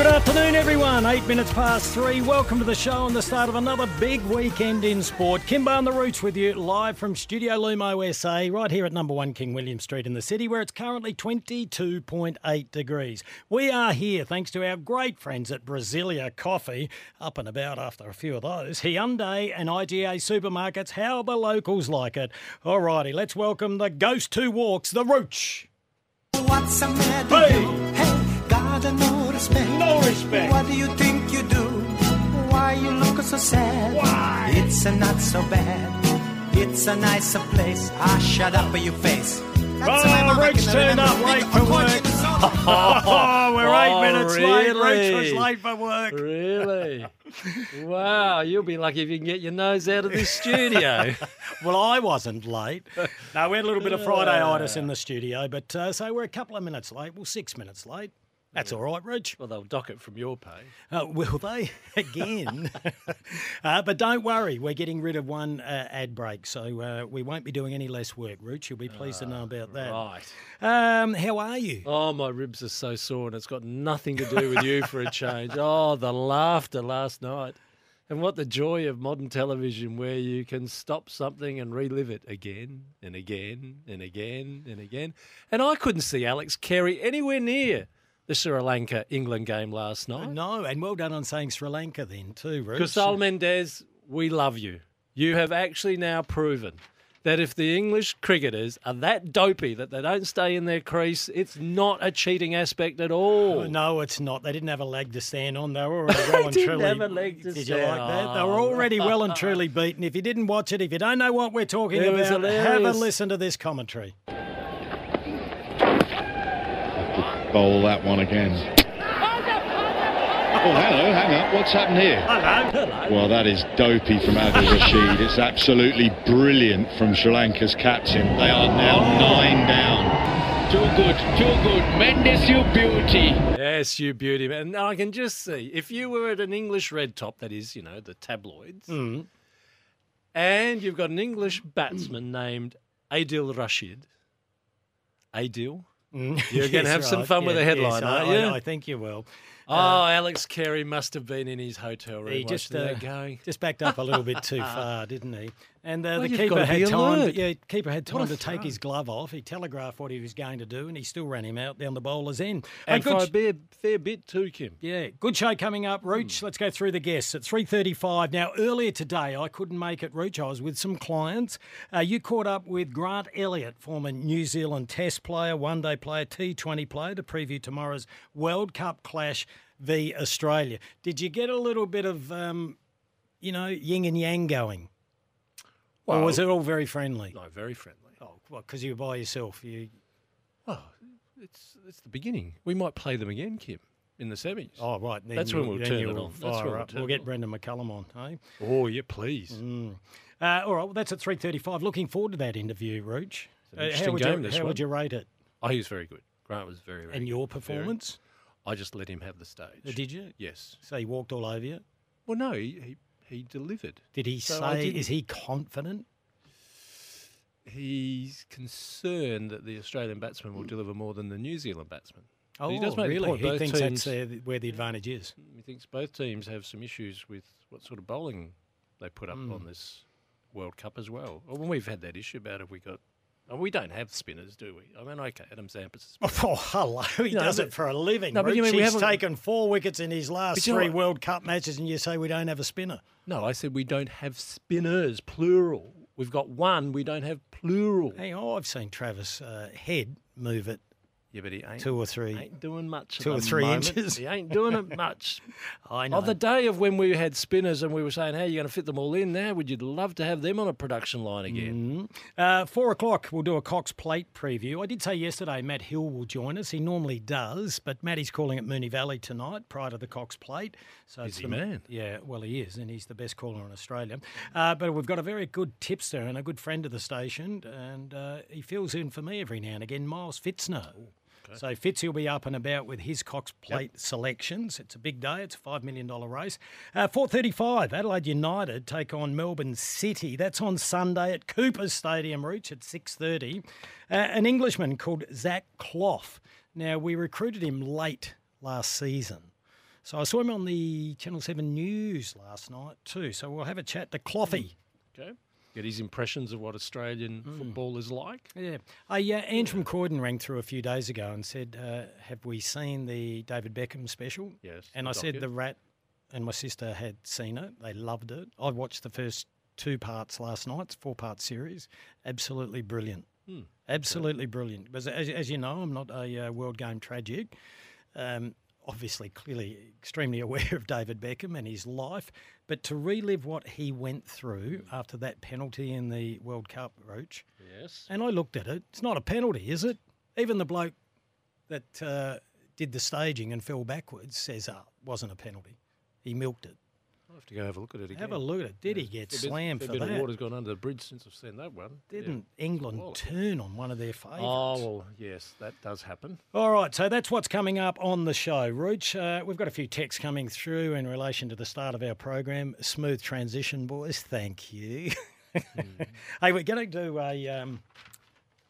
Good afternoon, everyone. Eight minutes past three. Welcome to the show and the start of another big weekend in sport. Kymbo and the Rooch with you live from Studio Lumo SA, right here at number one King William Street in the city, where it's currently 22.8 degrees. We are here thanks to our great friends at Brasilia Coffee, up and about after a few of those. Hyundai and IGA supermarkets. How the locals like it. Alrighty, let's welcome the ghost who walks, the Rooch. What's Hey! Do? No respect. No respect. What do you think you do? Why you look so sad? Why? It's a not so bad. It's a nicer place. Ah, shut up, for you face. That's the way Oh, my Rooch turned up late for work. Oh, we're eight Oh, minutes late. Rooch was late for work. Really? wow, you'll be lucky if you can get your nose out of this studio. Well, I wasn't late. No, we had a little bit of Friday-itis in the studio, but uh, so we're a couple of minutes late. Well, six minutes late. That's all right, Rich. well, they'll dock it from your pay. Uh, will they again? uh, but don't worry, we're getting rid of one uh, ad break, so uh, we won't be doing any less work. Rich, you'll be pleased to know about that. Right. Um, how are you? Oh, my ribs are so sore, and it's got nothing to do with you for a change. Oh, the laughter last night. And what the joy of modern television where you can stop something and relive it again and again and again and again. And I couldn't see Alex Carey anywhere near the Sri Lanka England game last night. No, and well done on saying Sri Lanka then too, Rich. Kusal Mendis, we love you. You have actually now proven that if the English cricketers are that dopey that they don't stay in their crease, it's not a cheating aspect at all. Oh, No, it's not. They didn't have a leg to stand on. They were already well and didn't truly. have a leg to Did you stand like that? They were already well and truly beaten. If you didn't watch it, if you don't know what we're talking It about, have a listen to this commentary. Bowl that one again. Oh, hello, hang up. What's happened here? Well, that is dopey from Adil Rashid. It's absolutely brilliant from Sri Lanka's captain. They are now nine down. Too good, too good. Mendis, you beauty. Yes, you beauty man. And I can just see if you were at an English red top, that is, you know, the tabloids, Mm. and you've got an English batsman named Adil Rashid. Adil? You're going to have some right. fun with Yeah, the headline, yes, aren't I, you? I, I think you will. oh, Alex Carey must have been in his hotel room He just uh, that going. just backed up a little bit too far, didn't he? And uh, Well, the keeper had time. alert. Yeah, keeper had time to take his glove off. He telegraphed what he was going to do, and he still ran him out down the bowler's end. Hey, And good a sh- fair, fair bit too, Kim. Yeah, good show coming up, Hmm. Rooch. Let's go through the guests at three thirty-five. Now, earlier today, I couldn't make it, Rooch. I was with some clients. Uh, you caught up with Grant Elliott, former New Zealand Test player, one-day player, T Twenty player, to preview tomorrow's World Cup clash v Australia. Did you get a little bit of, um, you know, yin and yang going, or was it all very friendly? No, very friendly. Oh, well, because you were by yourself. You. Oh, it's it's the beginning. We might play them again, Kim, in the semis. Oh, right. Then That's when we'll then turn it will on. That's fire when we'll up. turn We'll it get on. Brendon McCullum on, hey? Oh, yeah, please. Uh, all right, well, that's at 3.35. Looking forward to that interview, Rooch. an Uh, how interesting would, game, you, this how one. would you rate it? Oh, he was very good. Grant was very, very And good. your Very- performance? I just let him have the stage. Uh, Did you? Yes. So he walked all over you? Well, no, he, he, he delivered. Did he So say, is he confident? He's concerned that the Australian batsman will deliver more than the New Zealand batsman. Oh, But he does make really? point, He both thinks teams- that's where the advantage is. He thinks both teams have some issues with what sort of bowling they put up Hmm. on this World Cup as well. Well, we've had that issue about have we got. Oh, we don't have spinners, do we? I mean, okay, Adam Zampas is. Oh, hello. He No, does but- it for a living. No, but you mean we He's haven't- taken four wickets in his last But you know three what? World Cup matches, and you say we don't have a spinner. No, I said we don't have spinners, plural. We've got one, we don't have plural. Hey, oh, I've seen Travis uh, Head move it Yeah, but he ain't two or three. ain't doing much. two or three moment. inches. He ain't doing it much. I know. On the day of when we had spinners and we were saying, how are you going to fit them all in now? Would you love to have them on a production line again? Uh, four o'clock, we'll do a Cox Plate preview. I did say yesterday Matt Hill will join us. He normally does, but Matty's calling at Moonee Valley tonight prior to the Cox Plate. So it's Busy the, man. Yeah, well, he is, and he's the best caller in Australia. Uh, but we've got a very good tipster and a good friend of the station, and uh, he fills in for me every now and again, Miles Pfitzner. So Fitz will be up and about with his Cox Plate selections. It's a big day. It's a five million dollar race. Uh, Four thirty-five. Adelaide United take on Melbourne City. That's on Sunday at Coopers Stadium. Reach at six thirty. Uh, an Englishman called Zach Clough. Now we recruited him late last season. So I saw him on the Channel 7 News last night too. So we'll have a chat to Cloughy. Okay. Get his impressions of what Australian Mm. football is like. Yeah. Uh, yeah, Ange from Croydon rang through a few days ago and said, uh, Have we seen the David Beckham special? Yes, And I said the rat and my sister had seen it. They loved it. I watched the first two parts last night. It's a four part series. Absolutely brilliant. Hmm. Absolutely brilliant. Because as, as you know, I'm not a uh, world game tragic. Um, obviously, clearly, extremely aware of David Beckham and his life. But to relive what he went through after that penalty in the World Cup, Rooch, Yes. and I looked at it. It's not a penalty, is it? Even the bloke that uh, did the staging and fell backwards says, "Ah, wasn't a penalty. He milked it." I'll have to go have a look at it again. Have a look at it. Did he get Fair bit- slammed fair for bit that? of water's gone under the bridge since I've seen that one. Didn't England Well, turn on one of their favourites? Oh, well, yes, that does happen. All right, so that's what's coming up on the show. Rooch, uh, we've got a few texts coming through in relation to the start of our program. Smooth transition, boys. Thank you. hey, we're going to do a. Um,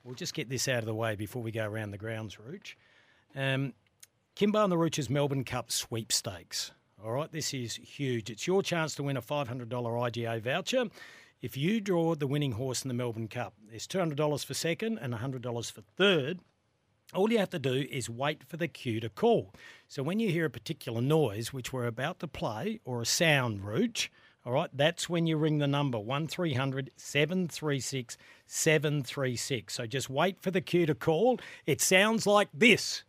we'll just get this out of the way before we go around the grounds, Rooch. Um, Kymbo and the Rooch's Melbourne Cup sweepstakes. All right, this is huge. It's your chance to win a $500 IGA voucher. If you draw the winning horse in the Melbourne Cup, there's $200 for second and $100 for third. All you have to do is wait for the cue to call. So when you hear a particular noise, which we're about to play, or a sound, Rooch, all right, that's when you ring the number 1300 736 736. So just wait for the cue to call. It sounds like this.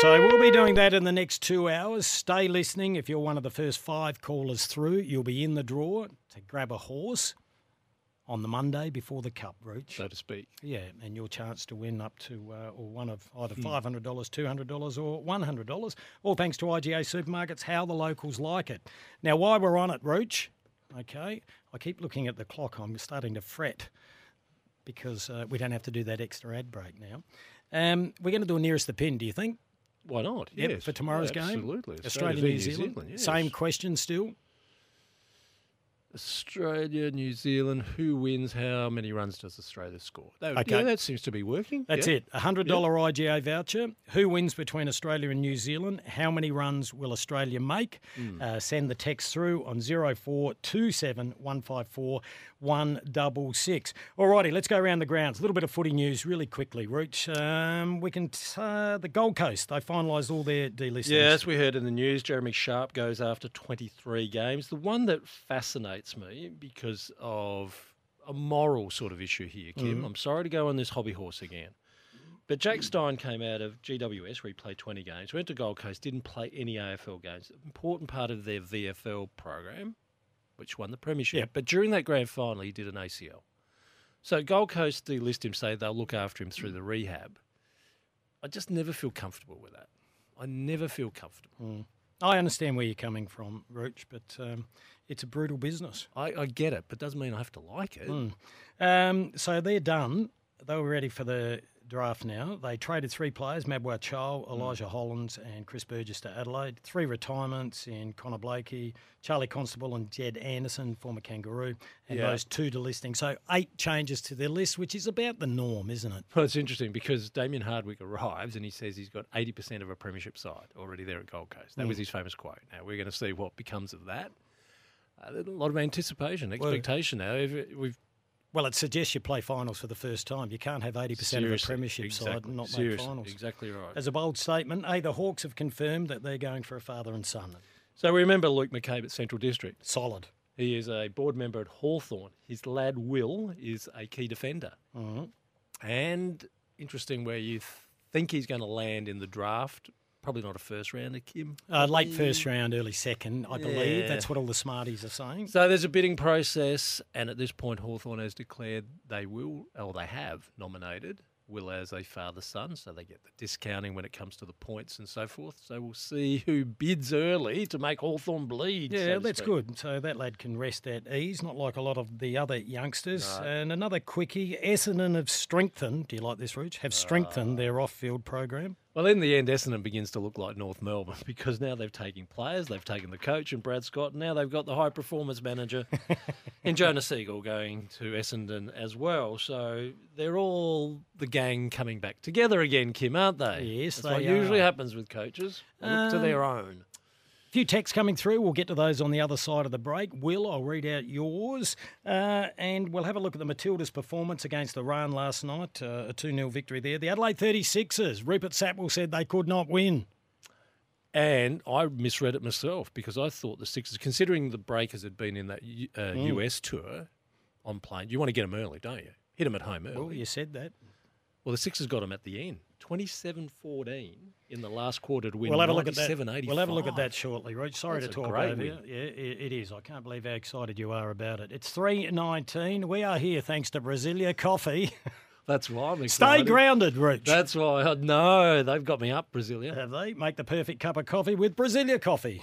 So we'll be doing that in the next two hours. Stay listening. If you're one of the first five callers through, you'll be in the draw to grab a horse on the Monday before the Cup Rooch. so to speak. Yeah, and your chance to win up to uh, or one of either five hundred dollars, two hundred dollars, or one hundred dollars. All thanks to IGA Supermarkets. How the locals like it. Now, while we're on it, Rooch. Okay, I keep looking at the clock. I'm starting to fret because uh, we don't have to do that extra ad break now. Um, we're going to do a nearest the pin. Do you think? Why not? Yep, yes. for tomorrow's Yeah, game. Absolutely. Australia, v New Zealand. yes. Same question still. Australia, New Zealand. Who wins? How many runs does Australia score? That, Okay. Yeah, that seems to be working. That's yeah. it. A hundred dollar IGA voucher. Who wins between Australia and New Zealand? How many runs will Australia make? Hmm. Uh, send the text through on zero four two seven one five four one double six. Alrighty, let's go around the grounds. A little bit of footy news really quickly. Rooch, um, we can t- uh, the Gold Coast. They finalised all their delistings. Yeah, as we heard in the news, Jeremy Sharp goes after 23 games. The one that fascinates me because of a moral sort of issue here, Kim. Mm-hmm. I'm sorry to go on this hobby horse again. But Jack Stein came out of GWS where he played 20 games, went to Gold Coast, didn't play any AFL games. Important part of their VFL program, which won the premiership. Yep. But during that grand final, he did an ACL. So Gold Coast delist him, say they'll look after him through the rehab. I just never feel comfortable with that. I never feel comfortable. Mm. I understand where you're coming from, Rooch, but um, it's a brutal business. I, I get it, but doesn't mean I have to like it. Um, so they're done. They were ready for the draft now. They traded three players, Mabior Chol, Hmm. Elijah Hollands and Chris Burgess to Adelaide. Three retirements in Connor Blakey, Charlie Constable and Jed Anderson, former Kangaroo, and Yeah. those two to listing. So eight changes to their list, which is about the norm, isn't it? Well, it's interesting because Damien Hardwick arrives and he says he's got 80% of a premiership side already there at Gold Coast. That was his famous quote. Now, we're going to see what becomes of that. Uh, a lot of anticipation, expectation now. We've Well, it suggests you play finals for the first time. You can't have 80% of a seriously, premiership side and not seriously, make finals. Exactly right. As a bold statement, hey, the Hawks have confirmed that they're going for a father and son. So we remember Luke McCabe at Central District. Solid. He is a board member at Hawthorn. His lad Will is a key defender. Mm-hmm. And interesting where you th- think he's going to land in the draft. Probably not a first rounder, Kim. Uh, late first round, early second, I believe. Yeah. That's what all the smarties are saying. So there's a bidding process, and at this point, Hawthorn has declared they will, or they have nominated Will as a father son, so they get the discounting when it comes to the points and so forth. So we'll see who bids early to make Hawthorn bleed. Yeah, to that's speak. good. So that lad can rest at ease, not like a lot of the other youngsters. And another quickie Essendon have strengthened, do you like this, Rooch? Have strengthened their off field program. Well, in the end, Essendon begins to look like North Melbourne because now they've taken players, they've taken the coach and Brad Scott, and now they've got the high performance manager and Jonah Siegel going to Essendon as well. So they're all the gang coming back together again, Kim, aren't they? Yes, That's what they usually happens with coaches. They look to um, their own. A few texts coming through. We'll get to those on the other side of the break. Will, I'll read out yours. Uh, and we'll have a look at the Matildas' performance against Iran last night. Uh, a 2 0 victory there. The Adelaide 36ers, Rupert Sapwell said they could not win. And I misread it myself because I thought the Sixers, considering the Breakers had been in that uh, Mm. US tour on plane, you want to get them early, don't you? Hit them at home early. Well, you said that. Well, the Sixers got them at the end, 27-14 in the last quarter to win. We'll have a look at that. We'll have a look at that shortly, Rooch. Sorry That's to talk over you. Yeah, it, it is. I can't believe how excited you are about it. It's three nineteen. We are here thanks to Brasilia Coffee. That's why I'm excited. Stay grounded, Rooch. That's why. No, they've got me up, Brasilia. Have they? Make the perfect cup of coffee with Brasilia Coffee.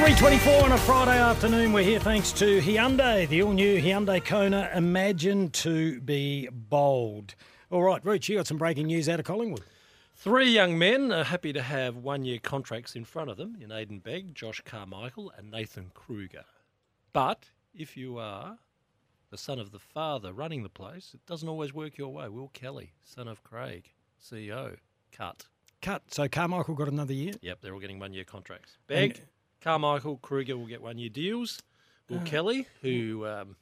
324 on a Friday afternoon. We're here thanks to Hyundai, the all new Hyundai Kona. Imagine to be bold. All right, Rooch, you got some breaking news out of Collingwood. Three young men are happy to have one-year contracts in front of them in Aidan Begg, Josh Carmichael, and Nathan Kruger. But if you are the son of the father running the place, it doesn't always work your way. Will Kelly, son of Craig, CEO, cut. Cut. So Carmichael got another year. Yep, they're all getting one-year contracts. Begg, Carmichael, Kruger will get one-year deals. Will Kelly, who um,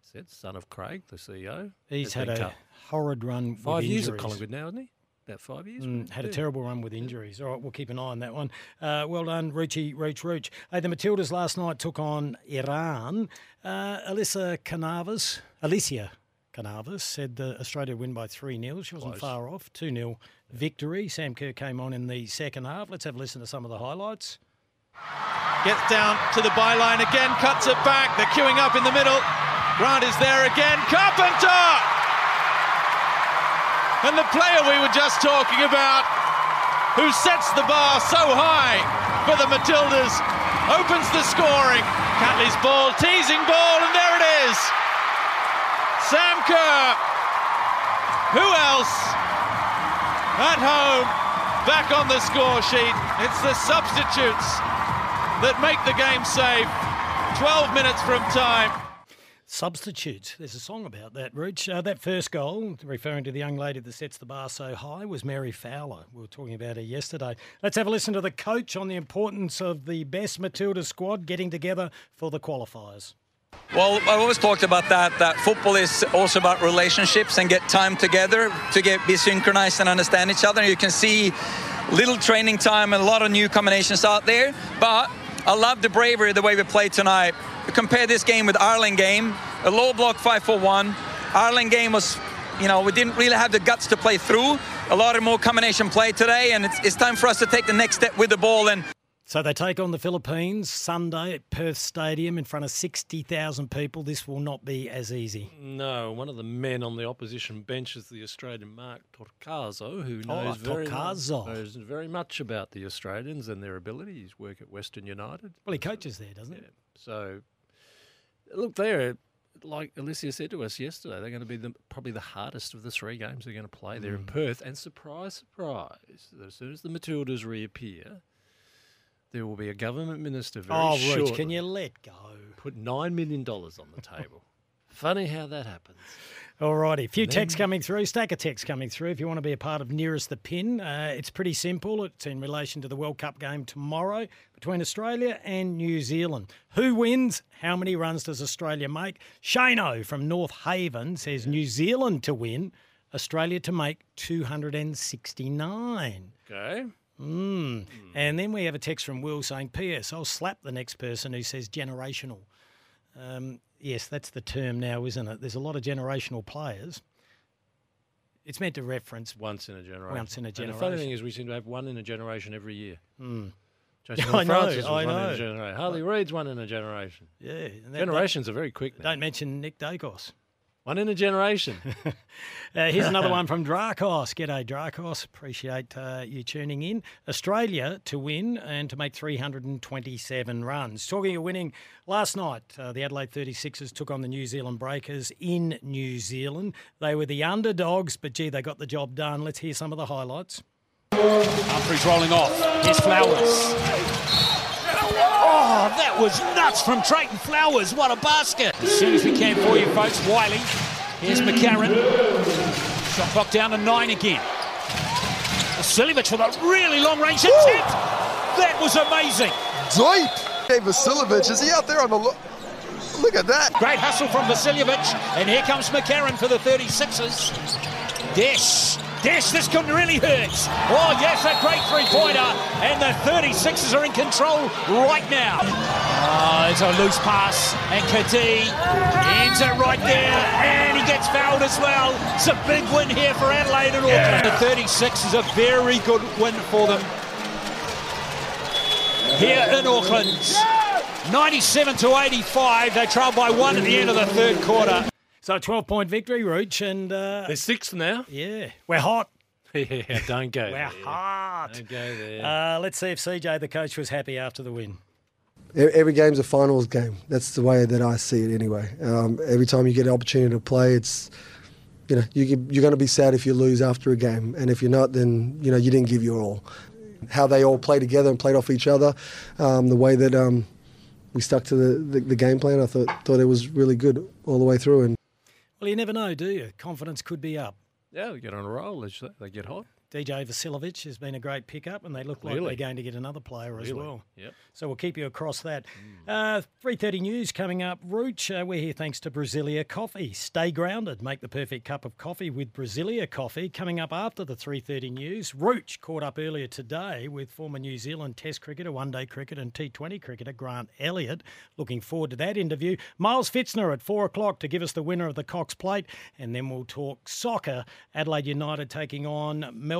said son of Craig, the CEO, He's had a cut. horrid run five with years at injuries. Collingwood now, hasn't he? About five years. Mm, had a terrible run with injuries. All right, we'll keep an eye on that one. Uh, well done, Ruchi, Reach, Rooch. Hey, the Matildas last night took on Iran. Uh, Alyssa Canavas, Alicia Canavas said the Australia win by 3 0. She wasn't Close. far off. 2 0 victory. Sam Kerr came on in the second half. Let's have a listen to some of the highlights. Gets down to the byline again, cuts it back. They're queuing up in the middle. Grant is there again. Carpenter! And the player we were just talking about, who sets the bar so high for the Matildas, opens the scoring. Catley's ball, teasing ball, and there it is. Sam Kerr. Who else? At home, back on the score sheet. It's the substitutes that make the game safe. 12 minutes from time. Substitutes. There's a song about that, Rooch. Uh, that first goal, referring to the young lady that sets the bar so high, was Mary Fowler. We were talking about her yesterday. Let's have a listen to the coach on the importance of the best Matilda squad getting together for the qualifiers. Well, I've always talked about that, that football is also about relationships and get time together to get be synchronized and understand each other. You can see little training time and a lot of new combinations out there, but I love the bravery the way we played tonight. Compare this game with Ireland game, a low block 5-4-1. Ireland game was, you know, we didn't really have the guts to play through. A lot of more combination play today, and it's, it's time for us to take the next step with the ball and So they take on the Philippines Sunday at Perth Stadium in front of 60,000 people. This will not be as easy. No, one of the men on the opposition bench is the Australian Mark Torcaso, who Oh, knows very, Torcaso. knows very much about the Australians and their ability. He's work at Western United. Well, he coaches there, doesn't he? So, look, there, like Alicia said to us yesterday, they're going to be the, probably the hardest of the three games they're going to play there Mm. in Perth. And surprise, surprise, as soon as the Matildas reappear, there will be a government minister very Oh, shortly can you let go? put $9 million on the table. Funny how that happens. Alrighty, a few texts coming through, stack of texts coming through. If you want to be a part of Nearest the Pin, uh, it's pretty simple. It's in relation to the World Cup game tomorrow between Australia and New Zealand. Who wins? How many runs does Australia make? Shano from North Haven says New Zealand to win, Australia to make 269. Okay. Mm. And then we have a text from Will saying, P.S. I'll slap the next person who says generational. Um, yes, that's the term now, isn't it? There's a lot of generational players. It's meant to reference Once in a generation. Once in a And the funny thing is, we seem to have one in a generation every year. Mm. Jason I know, Francis I one in know. a generation. Harley Reid's one in a generation. Yeah, and that- Generations are very quick now. Don't mention Nick Daicos. One in a generation. Uh, here's another one from Drakos. G'day, Drakos. Appreciate uh, you tuning in. Australia to win and to make 327 runs. Talking of winning, last night uh, the Adelaide 36ers took on the New Zealand Breakers in New Zealand. They were the underdogs, but gee, they got the job done. Let's hear some of the highlights. Humphries rolling off. Here's Flowers. Oh, that was nuts from Drayton Flowers. What a basket. As soon as we can for you, folks. Wiley. Here's McCarron. Shot clock down to nine again. Vasiljevic with a really long range attempt. That was amazing. Deep. Hey, Vasiljevic, is he out there on the look? Look at that. Great hustle from Vasiljevic. And here comes McCarron for the 36ers. Dash. Dash, this could really hurt. Oh, yes, a great three-pointer. And the 36ers are in control right now. Oh, it's a loose pass. And Kadi ends it right there. And he gets fouled as well. It's a big win here for Adelaide and Auckland. The 36 is a very good win for them here in Auckland. 97 to 85. They trail by one at the end of the third quarter. So, 12 point victory, Rooch, and. Uh, They're sixth now. Yeah, we're hot. yeah, don't go We're there. hot. Don't go there. Uh, let's see if CJ, the coach, was happy after the win. Every game's a finals game. That's the way that I see it, anyway. Um, every time you get an opportunity to play, it's you know you, you're going to be sad if you lose after a game, and if you're not, then you know you didn't give your all. How they all play together and played off each other, um, the way that um, we stuck to the, the, the game plan, I thought thought it was really good all the way through. And Well, you never know, do you? Confidence could be up. Yeah, they get on a roll. They, they get hot. DJ Vasiljevic has been a great pickup, and they look like they're going to get another player as well. Yep. So we'll keep you across that. Uh, 3.30 news coming up. Rooch, uh, we're here thanks to Brasilia Coffee. Stay grounded. Make the perfect cup of coffee with Brasilia Coffee. Coming up after the 3.30 news, Rooch caught up earlier today with former New Zealand Test cricketer, one-day cricket and T20 cricketer Grant Elliott. Looking forward to that interview. Miles Pfitzner at 4 o'clock to give us the winner of the Cox Plate. And then we'll talk soccer. Adelaide United taking on Melbourne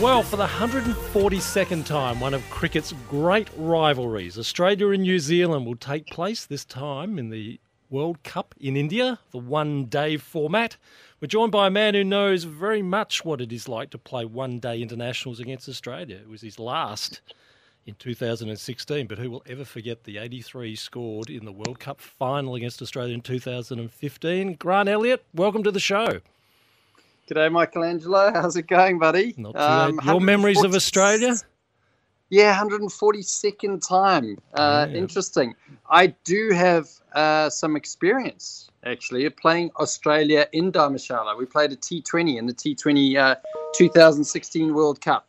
Well, for the 142nd time, one of cricket's great rivalries, Australia and New Zealand, will take place this time in the World Cup in India, the one day format. We're joined by a man who knows very much what it is like to play one day internationals against Australia. It was his last in 2016, but who will ever forget the 83 scored in the World Cup final against Australia in 2015? Grant Elliott, welcome to the show. G'day, Michelangelo. How's it going, buddy? Not too bad. Your memories of Australia? Yeah, 142nd time. Uh, Yeah. Interesting. I do have uh, some experience actually of playing Australia in Dharamsala. We played a T20 in the T20 uh, 2016 World Cup.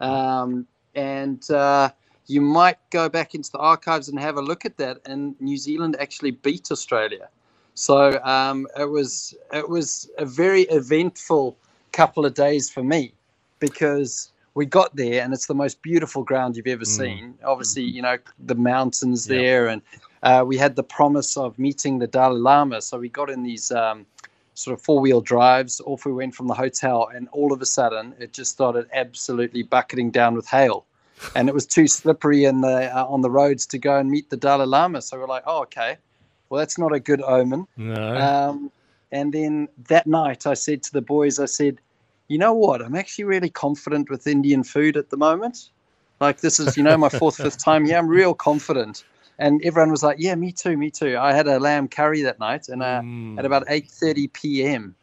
Um, and uh, you might go back into the archives and have a look at that. And New Zealand actually beat Australia. So um, it was it was a very eventful couple of days for me because we got there and it's the most beautiful ground you've ever seen. Obviously, you know the mountains there, and uh, we had the promise of meeting the Dalai Lama. So we got in these um, sort of four wheel drives. Off we went from the hotel, and all of a sudden it just started absolutely bucketing down with hail. And it was too slippery in the uh, on the roads to go and meet the Dalai Lama. So we're like, oh, okay, well that's not a good omen. No. Um, and then that night, I said to the boys, I said, you know what? I'm actually really confident with Indian food at the moment. Like this is, you know, my fourth, fifth time here. I'm real confident. And everyone was like, "Yeah, me too, me too." I had a lamb curry that night, and uh, mm. at about 8:30 p.m.,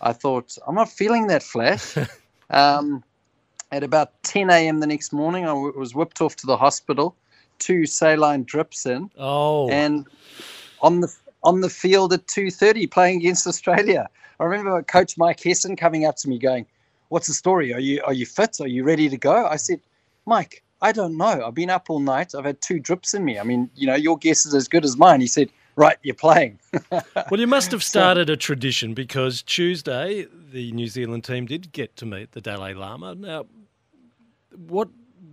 I thought I'm not feeling that flash. um, at about 10 a.m. the next morning, I w- was whipped off to the hospital, two saline drips in, oh, and on the on the field at 2:30 playing against Australia. I remember Coach Mike Hesson coming up to me going, "What's the story? Are you are you fit? Are you ready to go?" I said, "Mike, I don't know. I've been up all night. I've had two drips in me. I mean, you know, your guess is as good as mine." He said, "Right, you're playing." well, you must have started a tradition because Tuesday the New Zealand team did get to meet the Dalai Lama. Now, what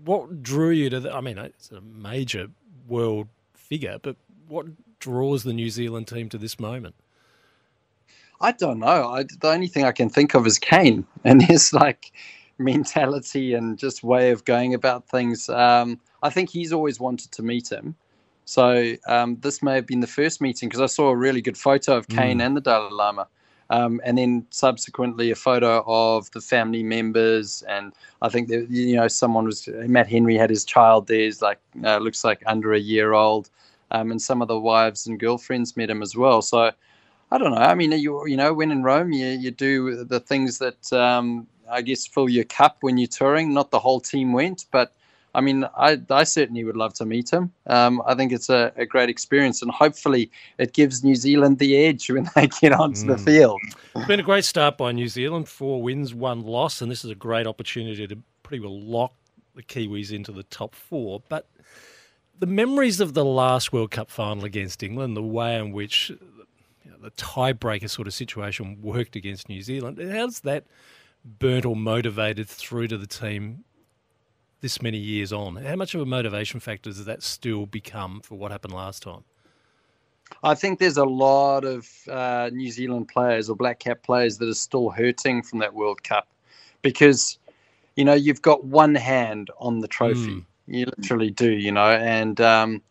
what drew you to? The, I mean, it's a major world figure, but what draws the New Zealand team to this moment? I don't know. I, the only thing I can think of is Kane and his like mentality and just way of going about things. Um, I think he's always wanted to meet him. So um, this may have been the first meeting because I saw a really good photo of Kane mm. and the Dalai Lama. Um, and then subsequently a photo of the family members, and I think that you know someone was Matt Henry had his child there. He's like uh, looks like under a year old, um, and some of the wives and girlfriends met him as well. So I don't know. I mean, you you know, when in Rome, you you do the things that um, I guess fill your cup when you're touring. Not the whole team went, but I mean, I I certainly would love to meet him. Um, I think it's a, a, great experience, and hopefully, it gives New Zealand the edge when they get onto mm. the field. It's been a great start by New Zealand. Four wins, one loss, and this is a great opportunity to pretty well lock the Kiwis into the top four. But the memories of the last World Cup final against England, the way in which the tiebreaker sort of situation worked against New Zealand. How's that burnt or motivated through to the team this many years on? How much of a motivation factor does that still become for what happened last time? I think there's a lot of uh, New Zealand players or Black Cap players that are still hurting from that World Cup because, you know, you've got one hand on the trophy. Mm. You literally do, you know, and um,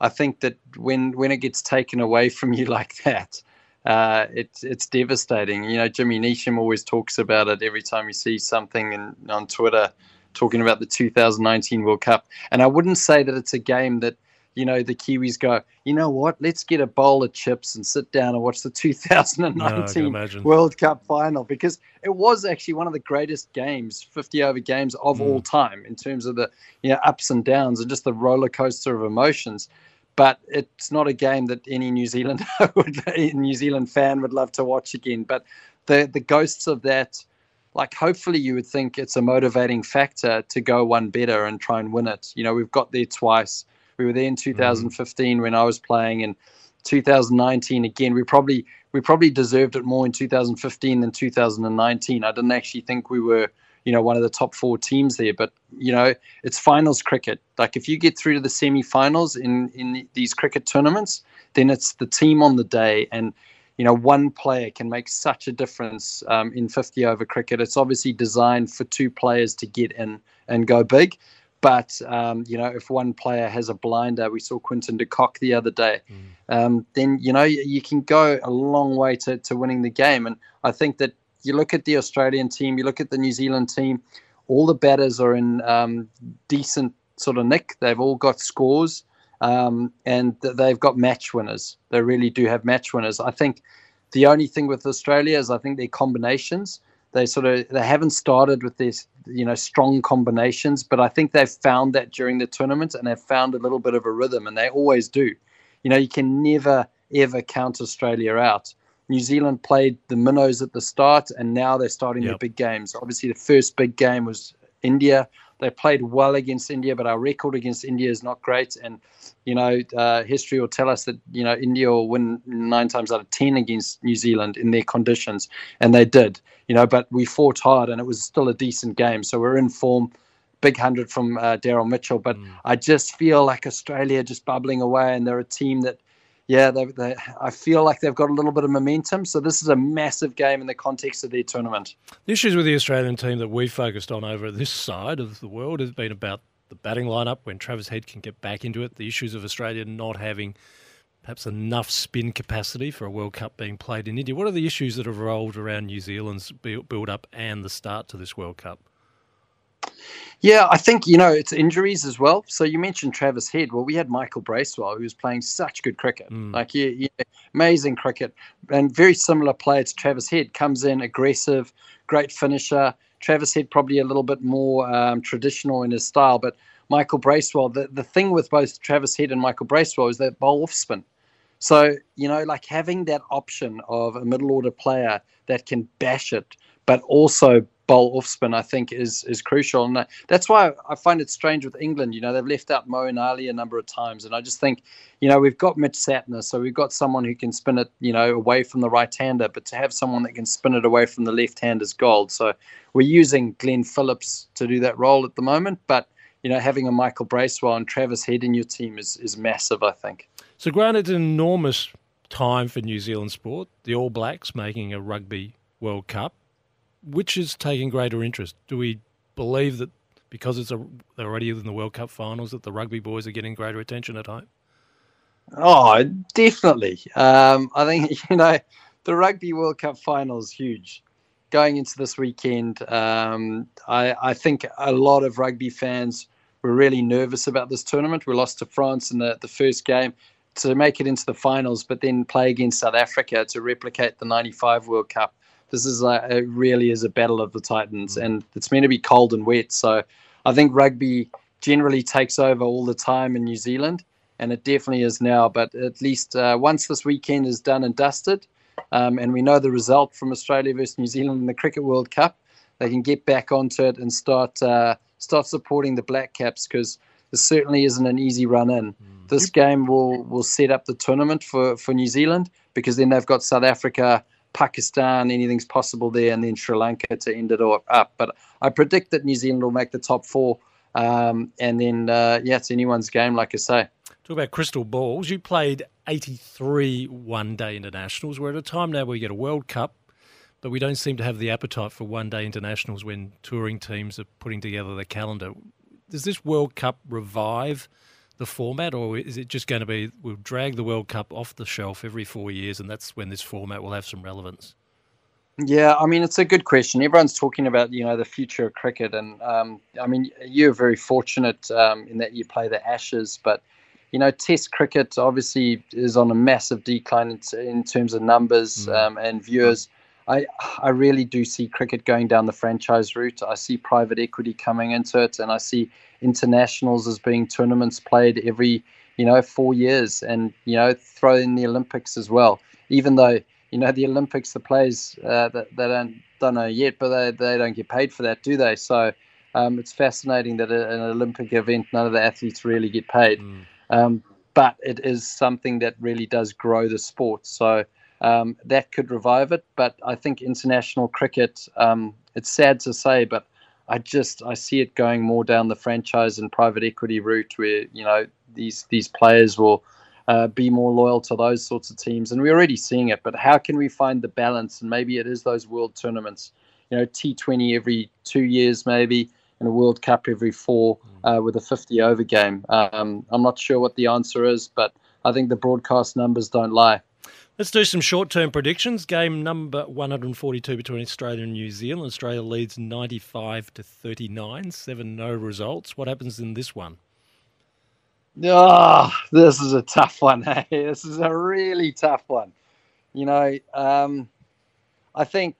I think that when when it gets taken away from you like that, uh, it's it's devastating. You know, Jimmy Neesham always talks about it every time you see something in, on Twitter talking about the 2019 World Cup. And I wouldn't say that it's a game that you know the Kiwis go, you know what? Let's get a bowl of chips and sit down and watch the 2019 no, World Cup final because it was actually one of the greatest games, 50 over games of mm. all time in terms of the you know ups and downs and just the roller coaster of emotions but it's not a game that any New Zealand would, New Zealand fan would love to watch again. But the the ghosts of that, like hopefully you would think it's a motivating factor to go one better and try and win it. You know, we've got there twice. We were there in 2015 mm. when I was playing, and 2019 again. We probably we probably deserved it more in 2015 than 2019. I didn't actually think we were you know one of the top four teams there. But you know it's finals cricket. Like if you get through to the semi-finals in in these cricket tournaments, then it's the team on the day and. You know, one player can make such a difference um, in 50 over cricket. It's obviously designed for two players to get in and go big. But um, you know, if one player has a blinder, we saw Quinton de Kock the other day, mm. um, then you know you, you, can go a long way to, to winning the game. And I think that you look at the Australian team, you look at the New Zealand team, all the batters are in um, decent sort of nick. They've all got scores um, and they've got match winners. They really do have match winners. I think the only thing with Australia is I think their combinations. They sort of they haven't started with these you know strong combinations, but I think they've found that during the tournament and they've found a little bit of a rhythm, and they always do. You know, you can never ever count Australia out. New Zealand played the minnows at the start, and now they're starting yep. the big games. Obviously, the first big game was India. They played well against India, but our record against India is not great. And you know, uh, history will tell us that you know India will win nine times out of ten against New Zealand in their conditions, and they did. You know, but we fought hard, and it was still a decent game. So we're in form. Big hundred from uh, Daryl Mitchell, but mm. I just feel like Australia just bubbling away, and they're a team that yeah, they, they, I feel like they've got a little bit of momentum. So this is a massive game in the context of their tournament. The issues with the Australian team that we've focused on over this side of the world has been about the batting lineup when Travis Head can get back into it. The issues of Australia not having perhaps enough spin capacity for a World Cup being played in India. What are the issues that have rolled around New Zealand's build up and the start to this World Cup? Yeah, I think, you know, it's injuries as well. So you mentioned Travis Head. Well, we had Michael Bracewell, who was playing such good cricket. Mm. Like, yeah, yeah, amazing cricket. And very similar player to Travis Head. Comes in aggressive, great finisher. Travis Head probably a little bit more um, traditional in his style. But Michael Bracewell, the, the thing with both Travis Head and Michael Bracewell is that bowl off spin. So, you know, like having that option of a middle order player that can bash it, but also bowl off spin, I think is is crucial. And that's why I find it strange with England. You know, they've left out Moeen Ali a number of times. And I just think, you know, we've got Mitch Santner, so we've got someone who can spin it, you know, away from the right hander, but to have someone that can spin it away from the left hand is gold. So we're using Glenn Phillips to do that role at the moment. But, you know, having a Michael Bracewell and Travis Head in your team is is massive, I think. So, granted, an enormous time for New Zealand sport, the All Blacks making a Rugby World Cup. Which is taking greater interest? Do we believe that because it's a, they're already in the World Cup finals that the rugby boys are getting greater attention at home? Oh, definitely. Um, I think you know the Rugby World Cup final is huge. Going into this weekend, um, I, I, think a lot of rugby fans were really nervous about this tournament. We lost to France in the, the first game to make it into the finals, but then play against South Africa to replicate the 95 World Cup. This is like, it really is a battle of the Titans, mm. and it's meant to be cold and wet. So I think rugby generally takes over all the time in New Zealand, and it definitely is now. But at least uh, once this weekend is done and dusted, um, and we know the result from Australia versus New Zealand in the Cricket World Cup, they can get back onto it and start uh, start supporting the Black Caps because this certainly isn't an easy run in. Mm. This game will will set up the tournament for for New Zealand because then they've got South Africa, Pakistan, anything's possible there, and then Sri Lanka to end it all up. But I predict that New Zealand will make the top four, um, and then uh, yeah, it's anyone's game, like I say. Talk about crystal balls. You played 83 one day internationals. We're at a time now where we get a World Cup, but we don't seem to have the appetite for one day internationals when touring teams are putting together the calendar does this World Cup revive the format, or is it just going to be we'll drag the World Cup off the shelf every four years, and that's when this format will have some relevance? Yeah, I mean it's a good question. Everyone's talking about you know the future of cricket, and um, I mean you're very fortunate um, in that you play the Ashes, but you know Test cricket obviously is on a massive decline in, in terms of numbers mm. um, and viewers. I I really do see cricket going down the franchise route. I see private equity coming into it, and I see internationals as being tournaments played every you know four years, and you know throw in the Olympics as well. Even though you know the Olympics, the players uh, that they don't don't know yet, but they they don't get paid for that, do they? So um, it's fascinating that an Olympic event, none of the athletes really get paid. Mm. Um, but it is something that really does grow the sport. So um, that could revive it. But I think international cricket, um, it's sad to say, but I just I see it going more down the franchise and private equity route, where you know these these players will uh, be more loyal to those sorts of teams, and we're already seeing it. But how can we find the balance? And maybe it is those world tournaments, you know, T20 every two years, maybe, and a World Cup every four uh, with a 50 over game. Um, I'm not sure what the answer is, but I think the broadcast numbers don't lie. Let's do some short term predictions. Game number 142 between Australia and New Zealand. Australia leads 95 to 39, 7 no results. What happens in this one? Oh, this is a tough one. Hey? This is a really tough one. You know, um, I think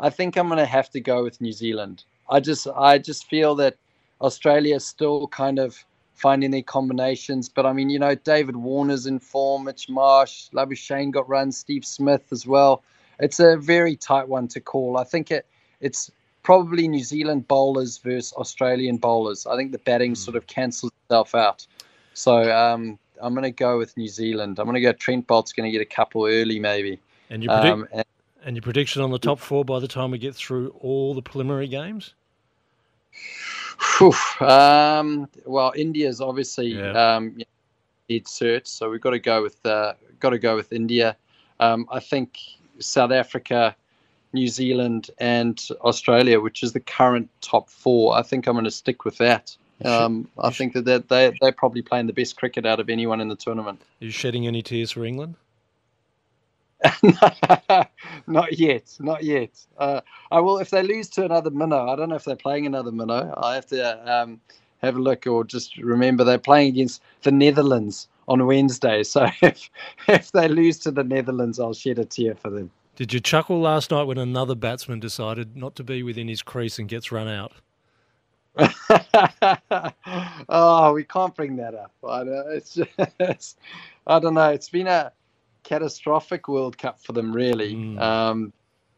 I think I'm going to have to go with New Zealand. I just I just feel that Australia is still kind of finding their combinations. But I mean, you know, David Warner's in form, Mitch Marsh, Labuschagne got runs, Steve Smith as well. It's a very tight one to call. I think it it's probably New Zealand bowlers versus Australian bowlers. I think the batting sort of cancels itself out. So um, I'm going to go with New Zealand. I'm going to go Trent Boult's going to get a couple early, maybe. And your, predict- um, and, and your prediction on the top four by the time we get through all the preliminary games? Um, well, India's obviously yeah. um, need so we've got to go with uh, got to go with India. Um, I think South Africa, New Zealand, and Australia, which is the current top four. I think I'm going to stick with that. Um, I think that they're, they they're probably playing the best cricket out of anyone in the tournament. Are you shedding any tears for England? not yet, not yet. Uh, I will if they lose to another minnow. I don't know if they're playing another minnow. I have to um, have a look or just remember they're playing against the Netherlands on Wednesday. So if if they lose to the Netherlands, I'll shed a tear for them. Did you chuckle last night when another batsman decided not to be within his crease and gets run out? oh, we can't bring that up. I know it's just, I don't know. It's been a catastrophic World Cup for them, really. Mm. Um,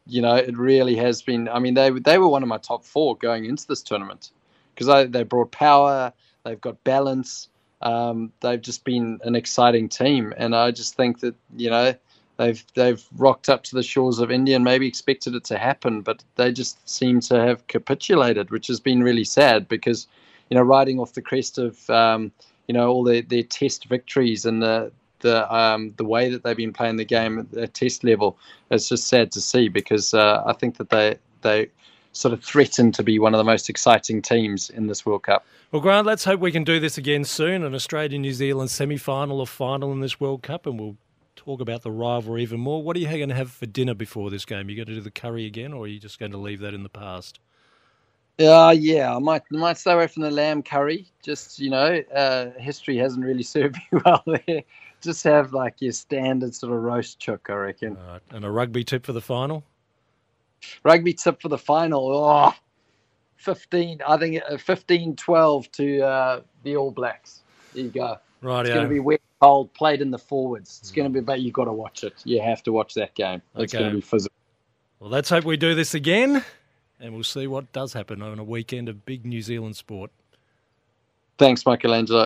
you know, it really has been. I mean, they they were one of my top four going into this tournament because they brought power, they've got balance, um, they've just been an exciting team, and I just think that you know they've they've rocked up to the shores of India and maybe expected it to happen, but they just seem to have capitulated, which has been really sad because you know riding off the crest of um, you know all their, their test victories and the the um, the way that they've been playing the game at the test level, it's just sad to see because uh, I think that they they sort of threaten to be one of the most exciting teams in this World Cup. Well, Grant, let's hope we can do this again soon an Australia New Zealand semi final or final in this World Cup, and we'll talk about the rivalry even more. What are you going to have for dinner before this game? Are you going to do the curry again, or are you just going to leave that in the past? Uh, yeah, I might might stay away from the lamb curry. Just you know, uh, history hasn't really served me well there. Just have like your standard sort of roast chook, I reckon. Right. And a rugby tip for the final. Rugby tip for the final. Oh, 15, I think uh, 15 12 to uh, the All Blacks. There you go. Right, It's going to be wet, cold, played in the forwards. It's going to be, but you've got to watch it. You have to watch that game. It's Okay. going to be physical. Well, let's hope we do this again, and we'll see what does happen on a weekend of big New Zealand sport. Thanks, Michelangelo.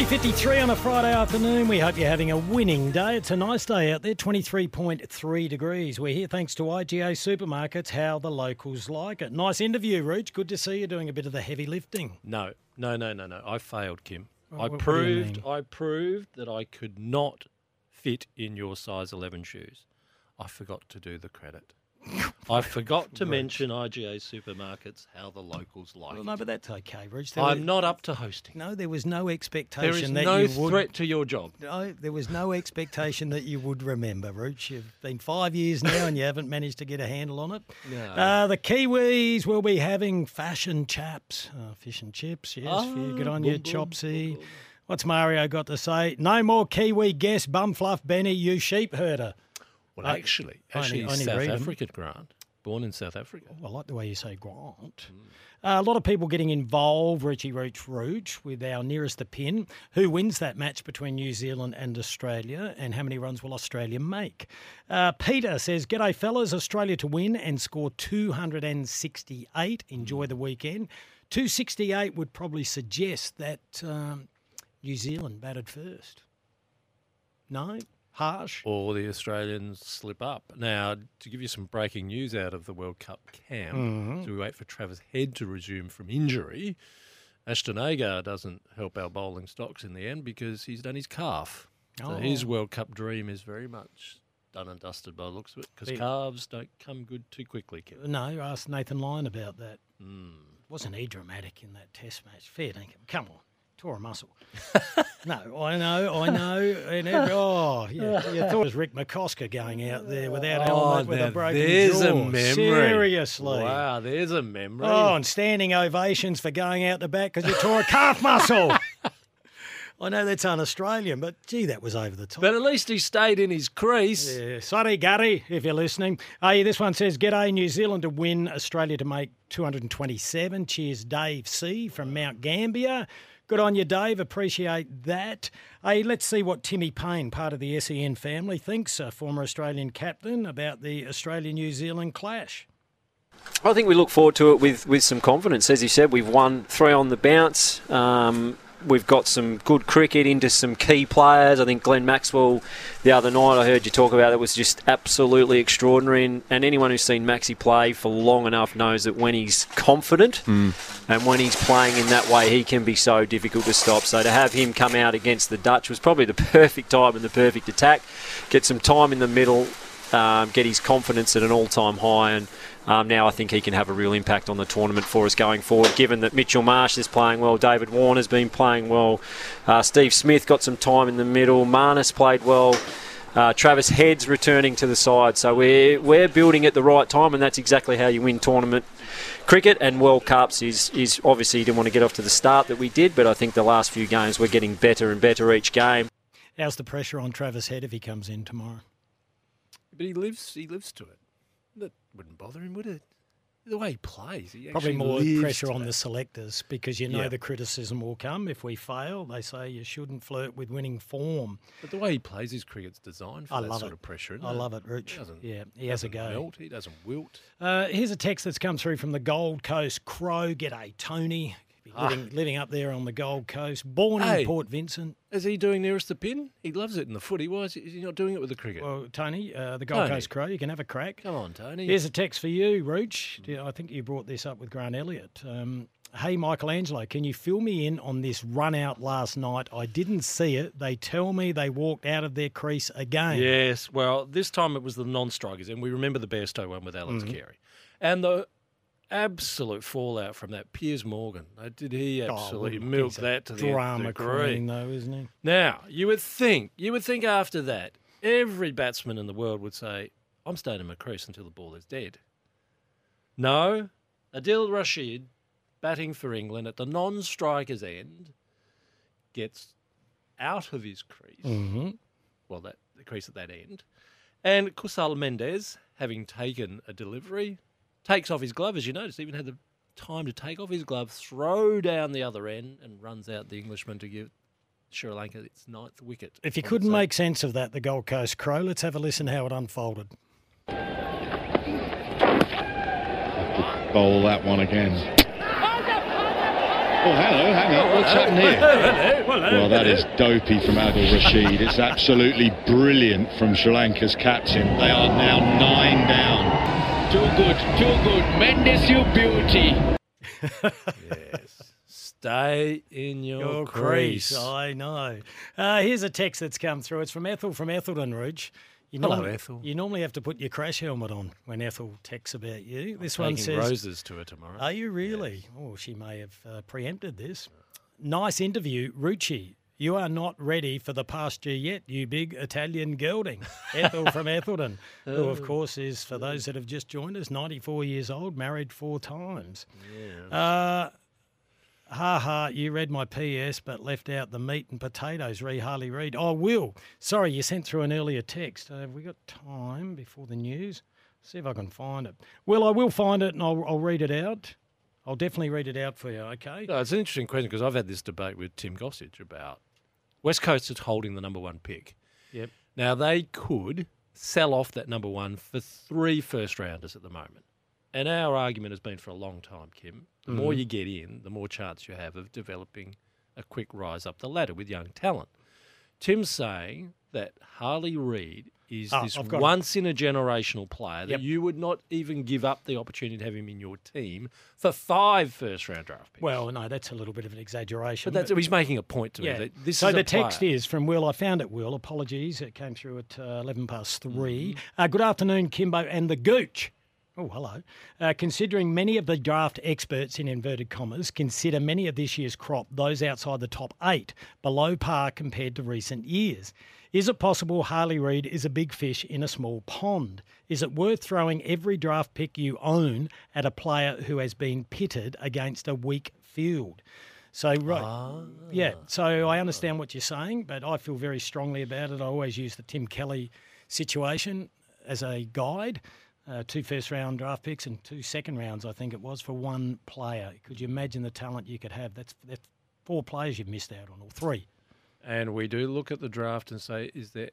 3.53 on a Friday afternoon. We hope you're having a winning day. It's a nice day out there, 23.3 degrees. We're here thanks to IGA Supermarkets, how the locals like it. Nice interview, Rooch. Good to see you doing a bit of the heavy lifting. No, no, no, no, no. I failed, Kim. Oh, I what- what do you proved? I proved that I could not fit in your size 11 shoes. I forgot to do the credit. I forgot to mention IGA Supermarkets, how the locals like Well, it. no, but that's okay, Rooch. There I'm was- not up to hosting. No, there was no expectation There is that no you would. threat to your job. No, there was no expectation that you would remember, Rooch. You've been five years now and you haven't managed to get a handle on it. No. Uh, the Kiwis will be having fashion chaps, uh, fish and chips. Yes, for you. good on you, Chopsy. What's Mario got to say? No more Kiwi guest, bumfluff Benny, you sheep herder. Well, actually, I only- actually, he's only South read. African Grant, born in South Africa. I like the way you say Grant. Uh, a lot of people getting involved, Richie Roach Rooch, with our nearest the pin. Who wins that match between New Zealand and Australia, and how many runs will Australia make? Uh, Peter says, G'day, fellas. Australia to win and score 268. Enjoy the weekend. 268 would probably suggest that um, New Zealand batted first. No? Harsh? Or the Australians slip up. Now, to give you some breaking news out of the World Cup camp, Mhm. as we wait for Travis Head to resume from injury, Ashton Agar doesn't help our bowling stocks in the end because he's done his calf. So his Oh. World Cup dream is very much done and dusted by the looks of it because calves don't come good too quickly, Kim. No, ask Nathan Lyon about that. Mm. Wasn't he dramatic in that test match? Fair dinkum. Come on. Tore a muscle. no, I know, I know. And every, oh, yeah, you thought it was Rick McCosker going out there without helmet oh, with a broken Oh, there's jaw. a memory. Seriously. Wow, there's a memory. Oh, and standing ovations for going out the back because you tore a calf muscle. I know that's un-Australian, but gee, that was over the top. But at least he stayed in his crease. Yeah, sorry, Gary, if you're listening. Hey, this one says, G'day, New Zealand to win, Australia to make 227. Cheers, Dave C. from Mount Gambier. Good on you, Dave. Appreciate that. Hey, let's see what Timmy Paine, part of the SEN family, thinks, a former Australian captain, about the Australia New Zealand clash. I think we look forward to it with, with some confidence. As you said, we've won three on the bounce. Um, we've got some good cricket into some key players. I think Glenn Maxwell the other night I heard you talk about it was just absolutely extraordinary. And, and anyone who's seen Maxi play for long enough knows that when he's confident Mm. and when he's playing in that way, he can be so difficult to stop. So to have him come out against the Dutch was probably the perfect time and the perfect attack. Get some time in the middle, um, get his confidence at an all-time high, and um, now I think he can have a real impact on the tournament for us going forward. Given that Mitchell Marsh is playing well, David Warner's been playing well, uh, Steve Smith got some time in the middle, Marnus played well. Uh, Travis Head's returning to the side, so we're we're building at the right time, and that's exactly how you win tournament cricket and World Cups. Is is obviously you didn't want to get off to the start that we did, but I think the last few games we're getting better and better each game. How's the pressure on Travis Head if he comes in tomorrow? But he lives. He lives to it. Wouldn't bother him, would it? The way he plays, he Probably more pressure on that. the selectors because you know Yeah. the criticism will come if we fail. They say you shouldn't flirt with winning form. But the way he plays his cricket's designed for I that love sort it. of pressure. Isn't I it? love it, Rich. He doesn't, Yeah, he has a go. Melt, he doesn't wilt. Uh, here's a text that's come through from the Gold Coast Crow. G'day, Tony. Ah. Living, living up there on the Gold Coast. Born Hey. in Port Vincent. Is he doing nearest the pin? He loves it in the footy. Why is he, is he not doing it with the cricket? Well, Tony, uh, the Gold Tony. Coast Crow, you can have a crack. Come on, Tony. Here's a text for you, Rooch. I think you brought this up with Grant Elliott. Um, hey, Michelangelo, can you fill me in on this run out last night? I didn't see it. They tell me they walked out of their crease again. Yes, well, this time it was the non-strikers, and we remember the Bairstow one with Alex Mhm. Carey, and the absolute fallout from that. Piers Morgan, uh, did he Oh, absolutely well, milk that to the drama queen, though, isn't he? Now you would think, you would think after that, every batsman in the world would say, "I'm staying in my crease until the ball is dead." No, Adil Rashid, batting for England at the non-strikers end, gets out of his crease. Mhm. Well, that the crease at that end, and Kusal Mendis, having taken a delivery, takes off his glove. As you noticed, even had the time to take off his glove, throw down the other end, and runs out the Englishman to give Sri Lanka its ninth wicket. If you couldn't make sense of that, the Gold Coast Crow, let's have a listen how it unfolded. Bowl that one again. Oh, hello, hang on. What's happened here? Well, that is dopey from Adil Rashid. It's absolutely brilliant from Sri Lanka's captain. They are now nine down. Too good, too good. Mendis, you beauty. yes. Stay in your, Your crease. crease. I know. Uh, here's a text that's come through. It's from Ethel from Ethelton Rouge. You Hello, normally, Ethel. You normally have to put your crash helmet on when Ethel texts about you. This one says, roses to her tomorrow. Are you really? Oh, she may have uh, preempted this. Nice interview, Rucci. You are not ready for the pasture yet, you big Italian gelding. Ethel from Ethelton, who, of Oh. course, is, for those that have just joined us, 94 years old, married four times. Uh, Ha ha, you read my PS but left out the meat and potatoes, re Harley Reid. Oh, Will, sorry, you sent through an earlier text. Uh, have we got time before the news? See if I can find it. Well, I will find it and I'll, I'll read it out. I'll definitely read it out for you, okay? No, it's an interesting question because I've had this debate with Tim Gossage about West Coast is holding the number one pick. Yep. Now they could sell off that number one for three first rounders at the moment. And our argument has been for a long time, Kim. The more Mhm. you get in, the more chance you have of developing a quick rise up the ladder with young talent. Tim's saying that Harley Reid is Ah, this I've got it. once in a generational player that Yep. you would not even give up the opportunity to have him in your team for five first round draft picks. Well, no, that's a little bit of an exaggeration. But that's, he's making a point to yeah. me that this so the text player. is from Will. I found it, Will. Apologies. It came through at uh, 11 past 3. Mm-hmm. Uh, good afternoon, Kymbo and the Gooch. Oh, hello. Uh, considering many of the draft experts, in inverted commas, consider many of this year's crop, those outside the top eight, below par compared to recent years. Is it possible Harley Reid is a big fish in a small pond? Is it worth throwing every draft pick you own at a player who has been pitted against a weak field? So, right. Yeah. So I understand what you're saying, but I feel very strongly about it. I always use the Tim Kelly situation as a guide. Uh, two first round draft picks and two second rounds, I think it was, for one player. Could you imagine the talent you could have? That's, that's four players you've missed out on, or three. And we do look at the draft and say, is there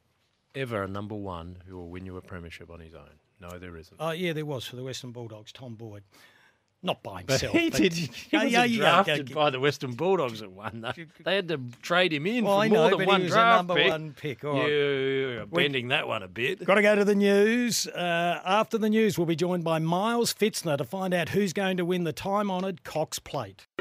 ever a number one who will win you a premiership on his own? No, there isn't. Oh, yeah, there was for the Western Bulldogs, Tom Boyd. Not by But himself. he but- did. He was yeah, drafted yeah. by the Western Bulldogs at one. Though. They had to trade him in Well, for more know, than but one draft number pick. one pick, right. You're bending that one a bit. Got to go to the news. Uh, after the news, we'll be joined by Miles Pfitzner to find out who's going to win the time honoured Cox Plate.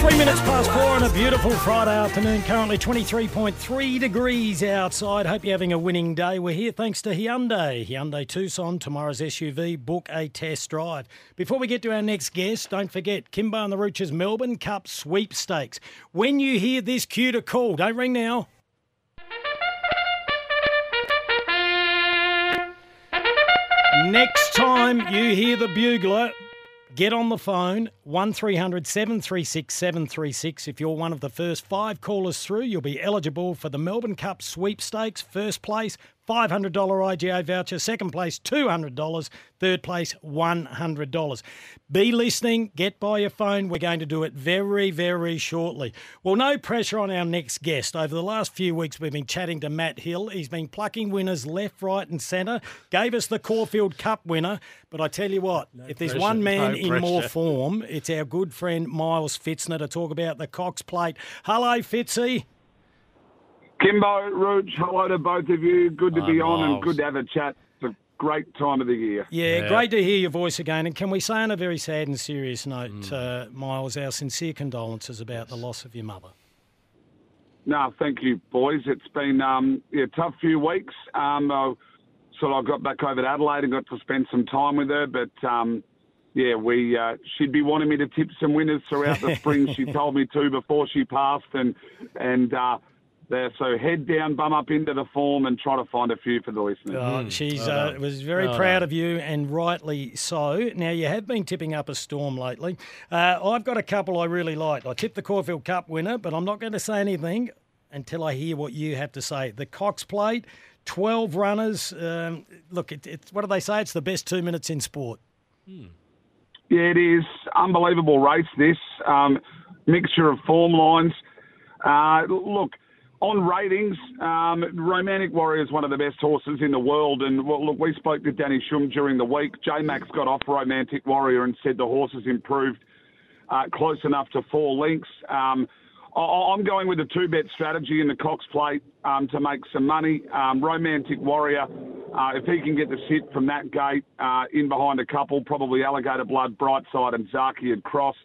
Three minutes past four on a beautiful Friday afternoon. Currently 23.3 degrees outside. Hope you're having a winning day. We're here thanks to Hyundai. Hyundai Tucson, tomorrow's SUV. Book a test drive. Before we get to our next guest, don't forget Kymbo and the Rooch's Melbourne Cup sweepstakes. When you hear this cue to call, don't ring now. Next time you hear the bugler, get on the phone 1300 736 736. If you're one of the first five callers through, you'll be eligible for the Melbourne Cup sweepstakes. First place, $500 IGA voucher. Second place, $200. Third place, $100. Be listening. Get by your phone. We're going to do it very, very shortly. Well, no pressure on our next guest. Over the last few weeks, we've been chatting to Matt Hill. He's been plucking winners left, right, and centre. Gave us the Caulfield Cup winner. But I tell you what, if there's pressure, one man no in more form, it's our good friend Miles Pfitzner to talk about the Cox Plate. Hello, Fitzy. Kymbo, Rooch, hello to both of you. Good to Hi, be on and good to have a chat. It's a great time of the year. Yeah, great to hear your voice again. And can we say on a very sad and serious note, Mm. uh, Miles, our sincere condolences about the loss of your mother. No, thank you, boys. It's been um, yeah, a tough few weeks. Um, uh, so I got back over to Adelaide and got to spend some time with her. But um, yeah, we uh, she'd be wanting me to tip some winners throughout the spring. she told me to before she passed, and and uh, there. So head down, bum up into the form, and try to find a few for the listeners. Uh, she's uh, was very proud of you, and rightly so. Now you have been tipping up a storm lately. Uh, I've got a couple I really like. I tipped the Caulfield Cup winner, but I'm not going to say anything until I hear what you have to say. The Cox Plate, twelve runners. Um, look, it, it's what do they say? It's the best two minutes in sport. Yeah, it is unbelievable race. This um, mixture of form lines. Uh, look, on ratings, um, Romantic Warrior is one of the best horses in the world. And well, look, we spoke to Danny Shum during the week. J Mac got off Romantic Warrior and said the horse has improved uh, close enough to four links. Um, I'm going with the two bet strategy in the Cox Plate um, to make some money. Um, Romantic Warrior, uh, if he can get the sit from that gate uh, in behind a couple, probably Alligator Blood, Brightside, and Zaaki and Cross,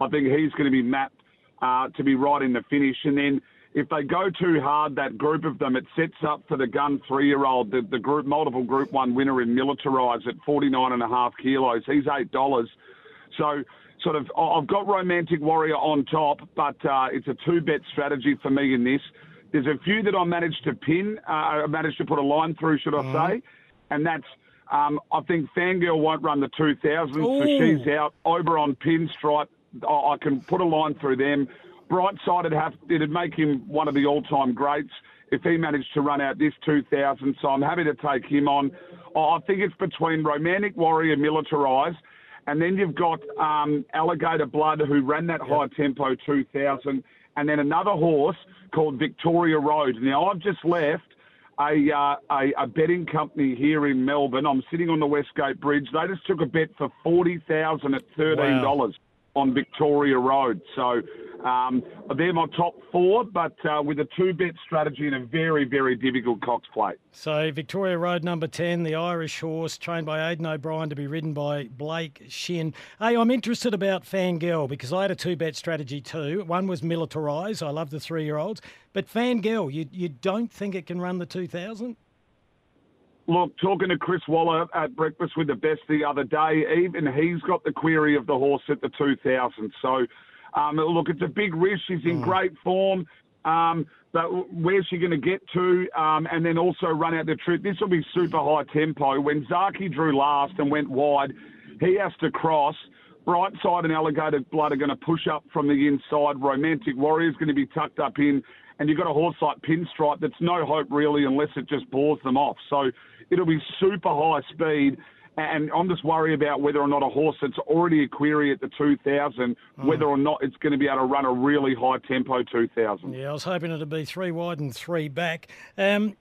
I think he's going to be mapped uh, to be right in the finish. And then if they go too hard, that group of them, it sets up for the gun three year old, the, the group multiple group one winner in Militarize at 49 and a half kilos. He's $8. So, sort of, I've got Romantic Warrior on top, but uh, it's a two bet strategy for me in this. There's a few that I managed to pin, uh, I managed to put a line through, should I say, and that's. Um, I think Fangirl won't run the 2000, so she's out. Oberon Pinstripe, I, I can put a line through them. Brightside it'd, have it'd make him one of the all-time greats if he managed to run out this 2000. So I'm happy to take him on. I think it's between Romantic Warrior, Militarize, and then you've got um, Alligator Blood who ran that high tempo 2000, and then another horse called Victoria Road. Now I've just left a, uh, a a betting company here in Melbourne. I'm sitting on the Westgate Bridge. They just took a bet for forty thousand at thirteen dollars on Victoria Road. So um, they're my top four, but uh, with a two bet strategy and a very very difficult Cox plate. So Victoria Road number 10, the Irish horse, trained by Aidan O'Brien to be ridden by Blake Shinn. Hey, I'm interested about Fangirl because I had a two-bet strategy too. One was Militarize. I love the three-year-olds. But Fangirl, you, you don't think it can run the 2000? Look, talking to Chris Waller at breakfast with the best the other day, even he's got the query of the horse at the 2000. So, um, look, it's a big risk. She's in great form. Um, but where's she going to get to? Um, and then also run out the trip. This will be super high tempo. When Zaaki drew last and went wide, he has to cross. Brightside and Alligator Blood are going to push up from the inside. Romantic Warrior's going to be tucked up in. And you've got a horse like Pinstripe that's no hope really unless it just bores them off. So it'll be super high speed. And I'm just worried about whether or not a horse that's already a query at the 2000, Mm. whether or not it's going to be able to run a really high tempo 2000. Yeah, I was hoping it'd be three wide and three back. Um,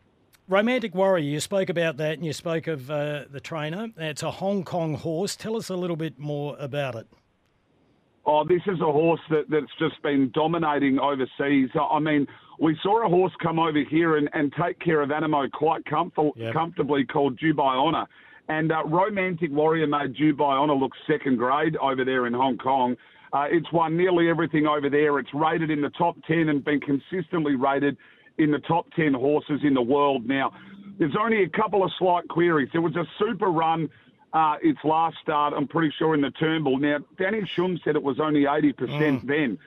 Romantic Warrior, you spoke about that and you spoke of uh, the trainer. It's a Hong Kong horse. Tell us a little bit more about it. Oh, this is a horse that, that's just been dominating overseas. I mean, we saw a horse come over here and, and take care of Anamoe quite comfort, comfortably called Dubai Honor. And uh, Romantic Warrior made Dubai Honor look second grade over there in Hong Kong. Uh, it's won nearly everything over there. It's rated in the top 10 and been consistently rated in the top 10 horses in the world. Now, there's only a couple of slight queries. There was a super run uh, its last start, I'm pretty sure, in the Turnbull. Now, Danny Shum said it was only 80% then.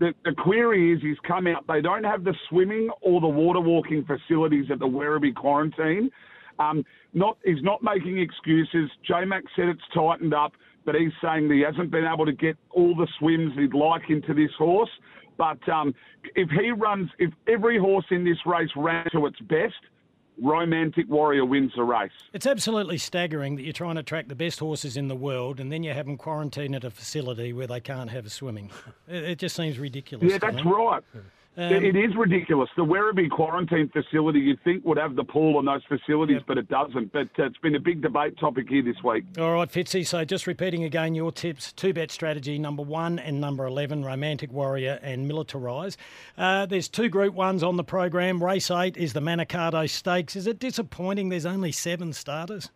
The, the query is he's come out. They don't have the swimming or the water walking facilities at the Werribee quarantine. Um, not he's not making excuses. J Mac said it's tightened up, but he's saying that he hasn't been able to get all the swims he'd like into this horse. But um, if he runs, if every horse in this race ran to its best, Romantic Warrior wins the race. It's absolutely staggering that you're trying to track the best horses in the world and then you have them quarantined at a facility where they can't have a swimming. It, it just seems ridiculous. Yeah, that's me. right. Um, it is ridiculous. The Werribee quarantine facility, you'd think would have the pool and those facilities, but it doesn't. But uh, it's been a big debate topic here this week. All right, Fitzy. So just repeating again your tips: two bet strategy, number one and number eleven, Romantic Warrior and Militarize. Uh, there's two Group Ones on the program. Race eight is the Manikato Stakes. Is it disappointing? There's only seven starters.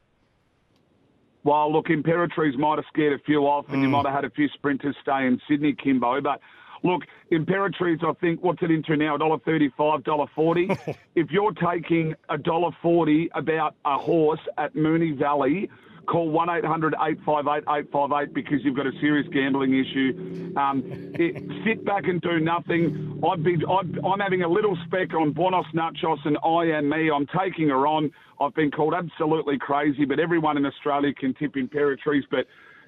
Well, look, Imperatrice might have scared a few off, and you might have had a few sprinters stay in Sydney, Kymbo. But look, Imperatrice, I think, what's it into now? $1.35, $1.40. if you're taking $1.40 about a horse at Moonee Valley, call 1 800 858 858 because you've got a serious gambling issue. Um, it, sit back and do nothing. I'd be, I'd, I'm having a little spec on Buenos Noches and I am me. I'm taking her on. I've been called absolutely crazy, but everyone in Australia can tip Imperatrice. But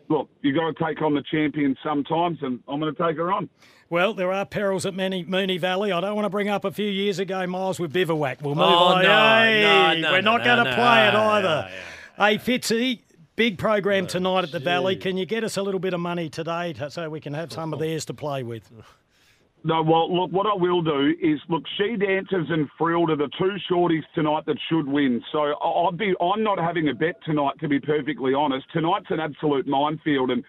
look, you've got to take on the champion sometimes, and I'm going to take her on. Well, there are perils at Moonee, Moonee Valley. I don't want to bring up a few years ago, Miles, with Bivouac. We'll move Oh, on. no, Hey, no, no, We're no, not no, going to no, play it no, either. Hey, Fitzy, big program Oh, tonight at the Valley. Can you get us a little bit of money today to, so we can have some of theirs to play with? No, well, look, what I will do is look. She dancers and Frilled are the two shorties tonight that should win. So I'd be. I'm not having a bet tonight, to be perfectly honest. Tonight's an absolute minefield, and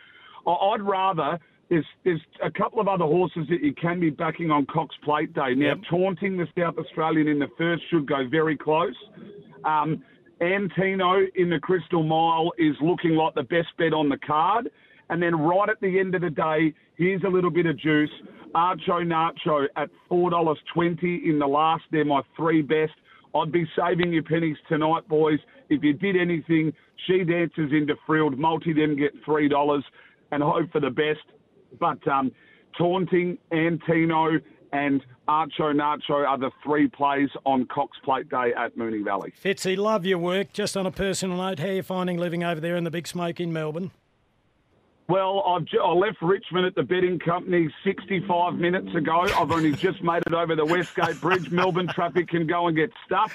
I'd rather. There's there's a couple of other horses that you can be backing on Cox Plate Day. Now, taunting the South Australian in the first should go very close. Um, Antino in the Crystal Mile is looking like the best bet on the card. And then right at the end of the day, here's a little bit of juice. Archo Nacho at $4.20 in the last. They're my three best. I'd be saving your pennies tonight, boys. If you did anything, she dances into Frilled, multi them get $3 and hope for the best. But um, Taunting, Antino, and Archo Nacho are the three plays on Cox Plate Day at Moonee Valley. Fitzy, love your work. Just on a personal note, how are you finding living over there in the big smoke in Melbourne? Well, I've ju- I left Richmond at the betting company 65 minutes ago. I've only just made it over the Westgate Bridge. Melbourne traffic can go and get stuck.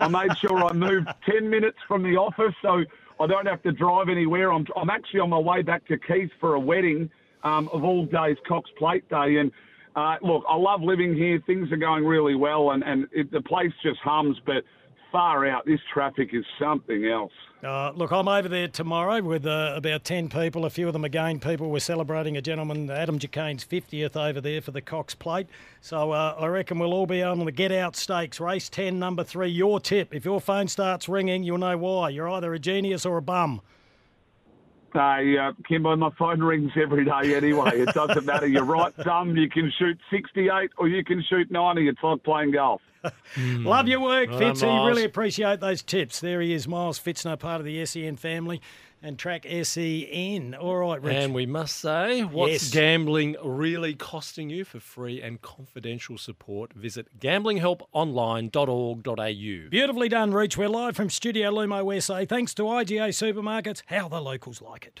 I made sure I moved 10 minutes from the office so I don't have to drive anywhere. I'm, I'm actually on my way back to Keith for a wedding um, of all days, Cox Plate Day. And uh, look, I love living here. Things are going really well, and, and it, the place just hums, but far out, this traffic is something else. Uh, look, I'm over there tomorrow with uh, about 10 people. A few of them again people. We're celebrating a gentleman, Adam Jacane's 50th over there for the Cox Plate. So uh, I reckon we'll all be able to get out stakes. Race 10, number three, your tip. If your phone starts ringing, you'll know why. You're either a genius or a bum. Hey, uh, Kymbo, my phone rings every day anyway. It doesn't matter. You're right, dumb. You can shoot 68 or you can shoot 90. It's like playing golf. Love your work, Well done, Fitzy. Really appreciate those tips. There he is, Miles Pfitzner, part of the SEN family and track SEN. All right, Rich. And we must say, what's Yes. gambling really costing you? For free and confidential support, visit gamblinghelponline.org.au. Beautifully done, Reach. We're live from Studio Lumo USA. Thanks to IGA Supermarkets. How the locals like it.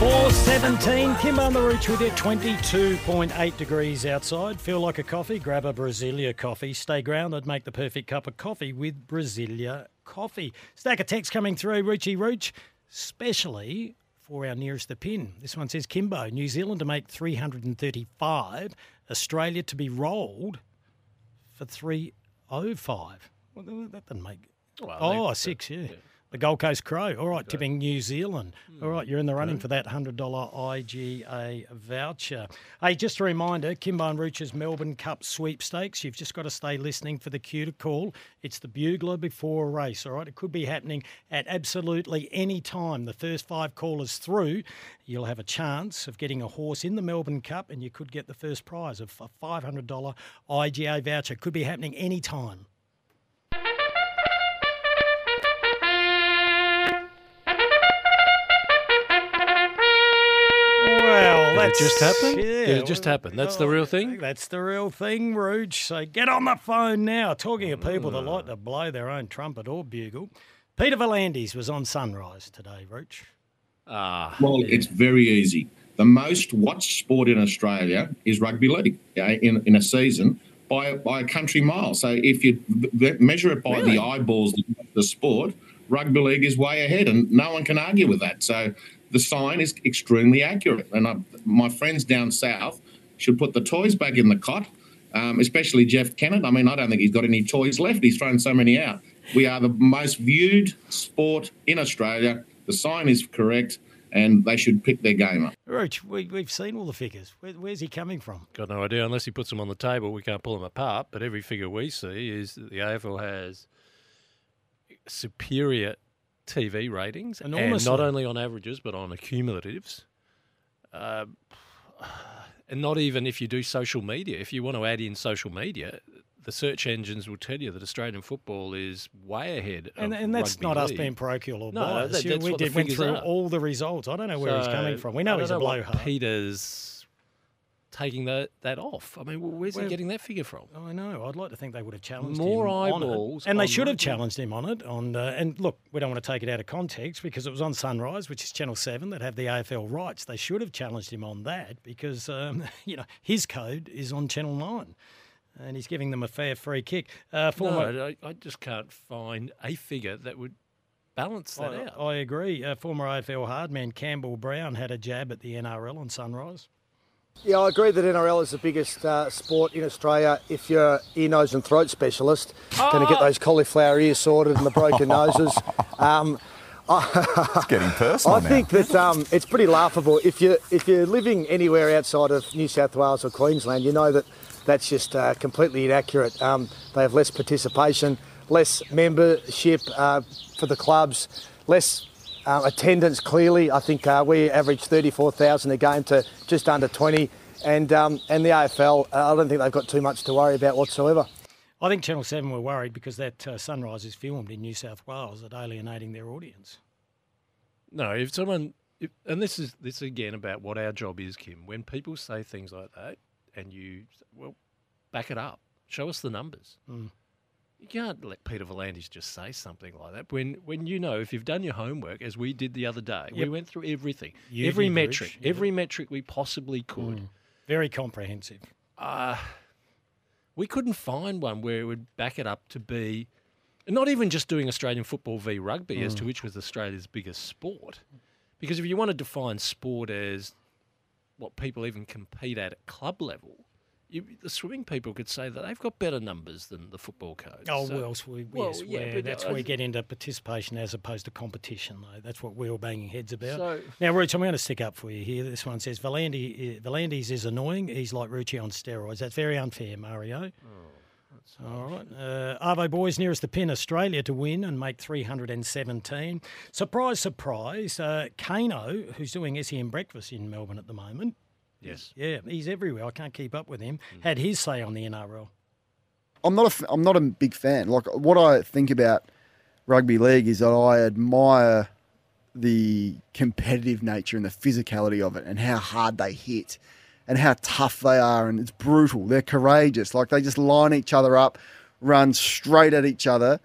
417, Kymbo on the Rooch with it, 22.8 degrees outside. Feel like a coffee? Grab a Brasilia coffee. Stay grounded, make the perfect cup of coffee with Brasilia coffee. Stack of text coming through, Roochy Rooch, especially for our nearest the pin. This one says Kymbo, New Zealand to make 335, Australia to be rolled for 305. Well, that doesn't make. Well, oh, six, yeah. The Gold Coast Crow. All right, tipping New Zealand. All right, you're in the running Okay. for that $100 IGA voucher. Hey, just a reminder Kymbo and Rooch's Melbourne Cup sweepstakes. You've just got to stay listening for the cue to call. It's the bugler before a race, all right? It could be happening at absolutely any time. The first five callers through, you'll have a chance of getting a horse in the Melbourne Cup, and you could get the first prize of a $500 IGA voucher. Could be happening any time. Did it just happen? Yeah, Did it just happen? That's the real thing? That's the real thing, Rooch. So get on the phone now. Talking of people that like to blow their own trumpet or bugle, Peter V'landys was on Sunrise today, Rooch. Ah, Well, it's very easy. The most watched sport in Australia is rugby league in, in a season by, by a country mile. So if you v- v- measure it by Really? the eyeballs of the sport, rugby league is way ahead, and no one can argue with that. So the sign is extremely accurate. And I, my friends down south should put the toys back in the cot, um, especially Jeff Kennett. I mean, I don't think he's got any toys left. He's thrown so many out. We are the most viewed sport in Australia. The sign is correct, and they should pick their game up. Rooch, we, we've seen all the figures. Where, where's he coming from? Got no idea. Unless he puts them on the table, we can't pull them apart. But every figure we see is that the AFL has superior TV ratings, and Enormously. not only on averages but on accumulatives. Uh, and not even if you do social media. If you want to add in social media, the search engines will tell you that Australian football is way ahead. And, of and that's rugby not us league. being parochial or No, biased. that- that's we what the did, went figures through are. all the results. I don't know where he's coming from. We I know don't he's a what blowhard. Peter's taking that that off. I mean, where's Well, he getting that figure from? I know. I'd like to think they would have challenged More him on it. eyeballs and they should have challenged him on it. On uh, and look, we don't want to take it out of context because it was on Sunrise, which is Channel Seven that have the AFL rights. They should have challenged him on that because um, you know his code is on Channel Nine, and he's giving them a fair free kick. Uh, former, No, I, I just can't find a figure that would balance that I, out. I agree. Uh, former AFL hardman Campbell Brown had a jab at the NRL on Sunrise. Yeah, I agree that NRL is the biggest uh, sport in Australia. If you're ear, nose, and throat specialist, going to get those cauliflower ears sorted and the broken noses. Um, it's getting personal I now. think that um, it's pretty laughable. If you if you're living anywhere outside of New South Wales or Queensland, you know that that's just uh, completely inaccurate. Um, they have less participation, less membership uh, for the clubs, less uh, attendance. Clearly, I think uh, we average 34,000 a game to just under 20, and um, and the AFL, uh, I don't think they've got too much to worry about whatsoever. I think Channel 7 were worried because that uh, Sunrise is filmed in New South Wales at alienating their audience. No, if someone, if, and this is this again about what our job is, Kim. When people say things like that, and you, well, back it up, show us the numbers. Mm. You can't let Peter V'landys just say something like that when when you know if you've done your homework, as we did the other day. We went through everything, You every metric, Rich, every metric we possibly could. Mm. Very comprehensive. Uh, we couldn't find one where it would back it up to be not even just doing Australian football v rugby, as to Mm. which was Australia's biggest sport. Because if you want to define sport as what people even compete at at club level, you, the swimming people could say that they've got better numbers than the football codes. Oh, So- well, so we, Well, yes, yeah, but that's I- where we get into participation as opposed to competition, though. That's what we're all banging heads about. So- now, Rooch, I'm going to stick up for you here. This one says Valandi, uh, V'landys is annoying. He's like Rucci on steroids. That's very unfair, Mario. All right. Uh, Arvo Boys nearest the pin, Australia to win and make 317. Surprise, surprise. Uh, Kano, who's doing SEN breakfast in Melbourne at the moment. Yes. Yeah, he's everywhere. I can't keep up with him. Mm. Had his say on the NRL. I'm not a f- I'm not a big fan. Like what I think about rugby league is that I admire the competitive nature and the physicality of it and how hard they hit and how tough they are and it's brutal. They're courageous. Like they just line each other up, run straight at each other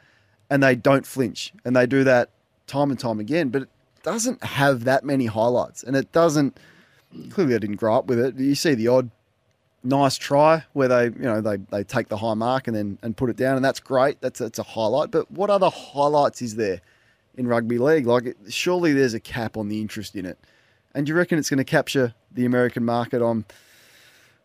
and they don't flinch. And they do that time and time again. But it doesn't have that many highlights and it doesn't clearly I didn't grow up with it. You see the odd nice try where they you know they, they take the high mark and then and put it down and that's great. That's that's a highlight. But what other highlights is there? in rugby league. Like, it, surely there's a cap on the interest in it. And do you reckon it's going to capture the American market? I'm,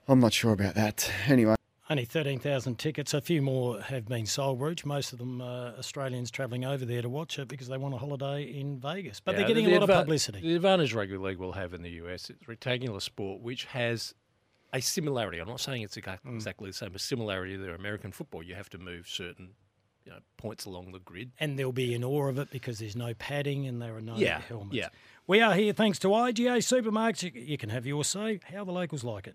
I'm not sure about that. Anyway. Only 13,000 tickets. A few more have been sold, Rooch. Most of them uh, Australians travelling over there to watch it because they want a holiday in Vegas. But yeah, they're getting the a lot adva- of publicity. The advantage rugby league will have in the US, it's rectangular sport, which has a similarity. I'm not saying it's mm. exactly the same, but similarity to American football. You have to move certain you know, points along the grid. And they'll be in awe of it because there's no padding and there are no yeah, helmets. Yeah. We are here thanks to IGA Supermarkets. You can have your say how the locals like it.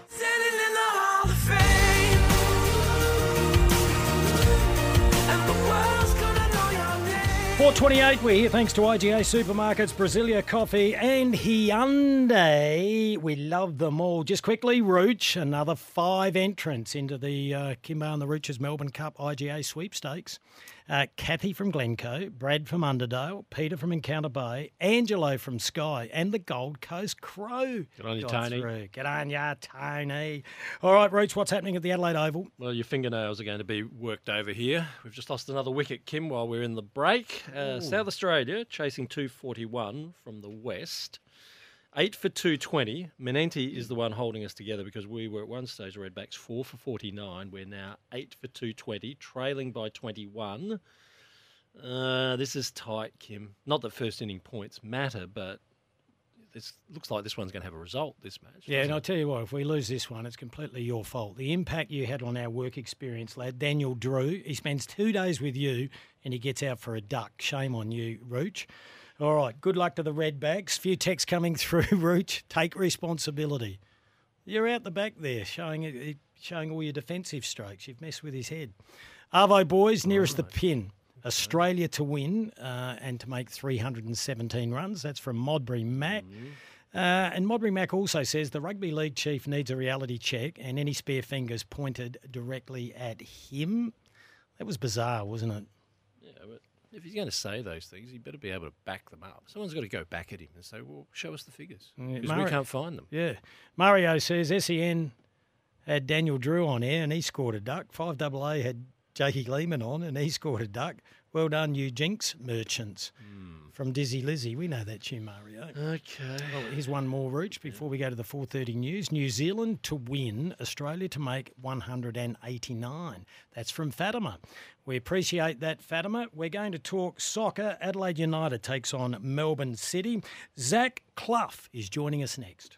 428, we're here thanks to IGA Supermarkets, Brasilia Coffee and Hyundai. We love them all. Just quickly, Rooch, another five entrants into the uh, Kymbo and the Rooch's Melbourne Cup IGA sweepstakes. Uh, Kathy from Glencoe, Brad from Underdale, Peter from Encounter Bay, Angelo from Skye, and the Gold Coast Crow. Good on you, Tony. Through. Good on ya, Tony. All right, Rooch, what's happening at the Adelaide Oval? Well, your fingernails are going to be worked over here. We've just lost another wicket, Kim, while we're in the break. Uh, South Australia chasing 241 from the west. Eight for 220. Menenti is the one holding us together because we were at one stage Redbacks four for 49. We're now eight for 220, trailing by 21. Uh, this is tight, Kim. Not that first inning points matter, but it looks like this one's going to have a result this match. Yeah, and I'll tell you what, if we lose this one, it's completely your fault. The impact you had on our work experience, lad, Daniel Drew, he spends two days with you and he gets out for a duck. Shame on you, Rooch. All right. Good luck to the Redbacks. Few texts coming through, Rooch. Take responsibility. You're out the back there showing showing all your defensive strokes. You've messed with his head. Arvo boys, nearest the pin. Australia to win uh, and to make 317 runs. That's from Modbury Mac. Mm-hmm. Uh, and Modbury Mac also says the rugby league chief needs a reality check and any spare fingers pointed directly at him. That was bizarre, wasn't it? If he's going to say those things, he better be able to back them up. Someone's got to go back at him and say, "Well, show us the figures," because yeah, we can't find them. Yeah, Mario says SEN had Daniel Drew on air and he scored a duck. Five double A had Jakey Lehmann on and he scored a duck. Well done, you Jinx merchants. Mm from Dizzy Lizzy. We know that tune, Mario. Okay. Well, here's one more, Rooch, before we go to the 4.30 news. New Zealand to win, Australia to make 189. That's from Fatima. We appreciate that, Fatima. We're going to talk soccer. Adelaide United takes on Melbourne City. Zach Clough is joining us next.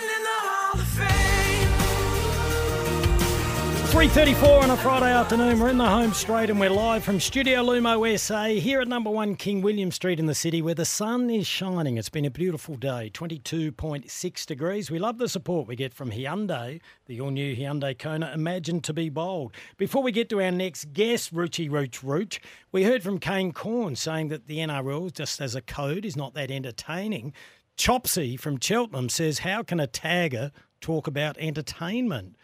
3.34 on a Friday afternoon. We're in the home straight and we're live from Studio Lumo SA here at number one King William Street in the city where the sun is shining. It's been a beautiful day, 22.6 degrees. We love the support we get from Hyundai, the all new Hyundai Kona, imagined to be bold. Before we get to our next guest, Roochy Rooch Rooch, we heard from Kane Cornes saying that the NRL, just as a code, is not that entertaining. Chopsy from Cheltenham says, How can a tagger talk about entertainment?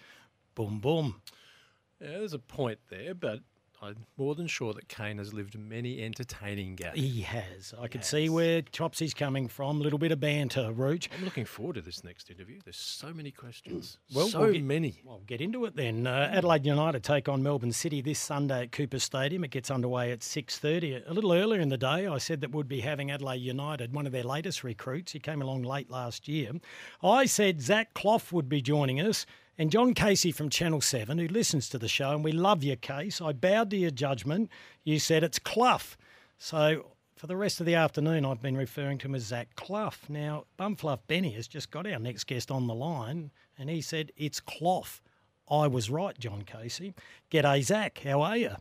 Boom, boom. Yeah, there's a point there, but I'm more than sure that Kane has lived many entertaining games. He has. I can see where Chopsy's coming from. A little bit of banter, Rooch. I'm looking forward to this next interview. There's so many questions. Well, so we'll get, many. Well, get into it then. Uh, Adelaide United take on Melbourne City this Sunday at Coopers Stadium. It gets underway at 6.30. A little earlier in the day, I said that we'd be having Adelaide United, one of their latest recruits. He came along late last year. I said Zach Clough would be joining us And John Casey from Channel 7, who listens to the show, and we love your case, I bowed to your judgment. You said it's Clough. So for the rest of the afternoon, I've been referring to him as Zach Clough. Now, Bumfluff Benny has just got our next guest on the line, and he said it's Clough. I was right, John Casey. G'day, Zach. How are you?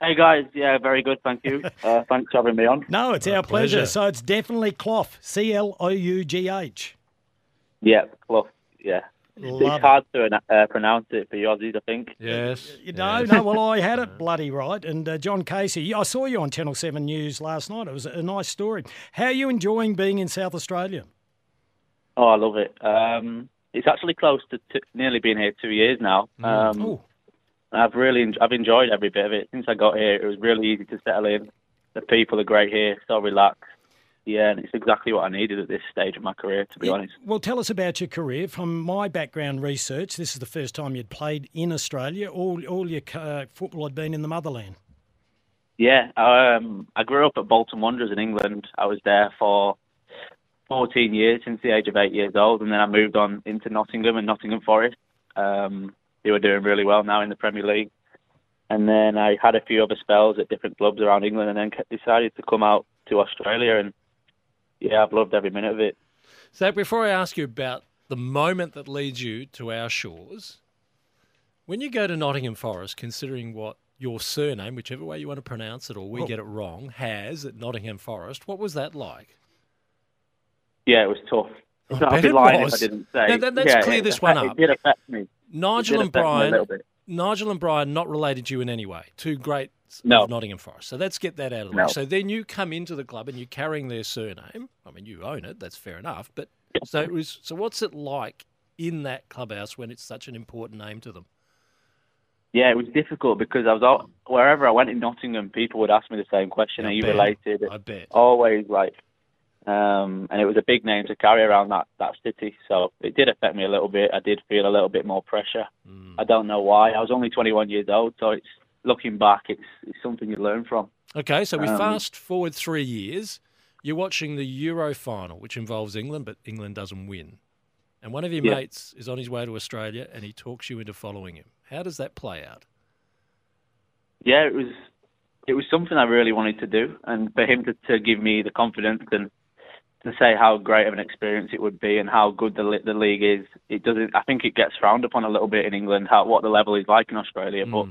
Hey guys, yeah, very good, thank you. Uh, thanks for having me on. No, it's our pleasure. So it's definitely Clough, C L O U G H. Yeah, Clough, yeah. Love it's hard to uh, pronounce it for you Aussies, I think. Yes. You know, no, well, I had it bloody right. And uh, John Casey, I saw you on Channel 7 News last night. It was a nice story. How are you enjoying being in South Australia? Oh, I love it. Um, it's actually close to t- nearly being here two years now. Um, Ooh. I've really, en- I've enjoyed every bit of it since I got here. It was really easy to settle in. The people are great here, so relaxed. Yeah, and it's exactly what I needed at this stage of my career, to be honest. Well, tell us about your career. From my background research, this is the first time you'd played in Australia. All, all your uh, football had been in the motherland. Yeah, um, I grew up at Bolton Wanderers in England. I was there for 14 years since the age of eight years old, and then I moved on into Nottingham and Nottingham Forest. Um, they were doing really well now in the Premier League. And then I had a few other spells at different clubs around England, and then decided to come out to Australia. And yeah, I've loved every minute of it. Zach, before I ask you about the moment that leads you to our shores, when you go to Nottingham Forest, considering what your surname, whichever way you want to pronounce it or we Oh. get it wrong, has at Nottingham Forest, what was that like? Yeah, it was tough. I I'd bet be it lying was. if I didn't say. Now, let's Yeah, clear this one up. It did affect me. Nigel and did me a Brian. Nigel and Brian not related to you in any way. Two greats No. of Nottingham Forest. So let's get that out of the No. way. So then you come into the club and you're carrying their surname. I mean, you own it. That's fair enough. But so it was. So what's it like in that clubhouse when it's such an important name to them? Yeah, it was difficult because I was all, wherever I went in Nottingham, people would ask me the same question: I Are you bet. related? I bet. Always like, um, and it was a big name to carry around that that city, so it did affect me a little bit. I did feel a little bit more pressure. Hmm. I don't know why. I was only 21 years old, so it's looking back, it's it's something you learn from. Okay, so we Um, fast forward three years. You're watching the Euro final, which involves England, but England doesn't win. And one of your Yeah. mates is on his way to Australia and he talks you into following him. How does that play out? yeah, it was it was something I really wanted to do, and for him to, to give me the confidence and to say how great of an experience it would be and how good the the league is. It doesn't. I think it gets frowned upon a little bit in England how what the level is like in Australia, but.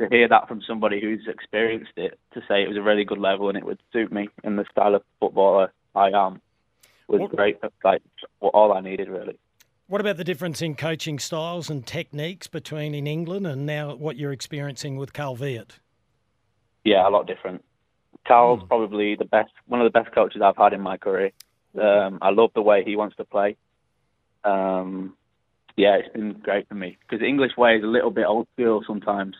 To hear that from somebody who's experienced it, to say it was a really good level and it would suit me and the style of footballer I am, was great. That's like all I needed, really. What about the difference in coaching styles and techniques between in England and now what you're experiencing with Carl Veart? Yeah, a lot different. Carl's probably the best, one of the best coaches I've had in my career. Um, I love the way he wants to play. Um, yeah, it's been great for me because the English way is a little bit old school sometimes.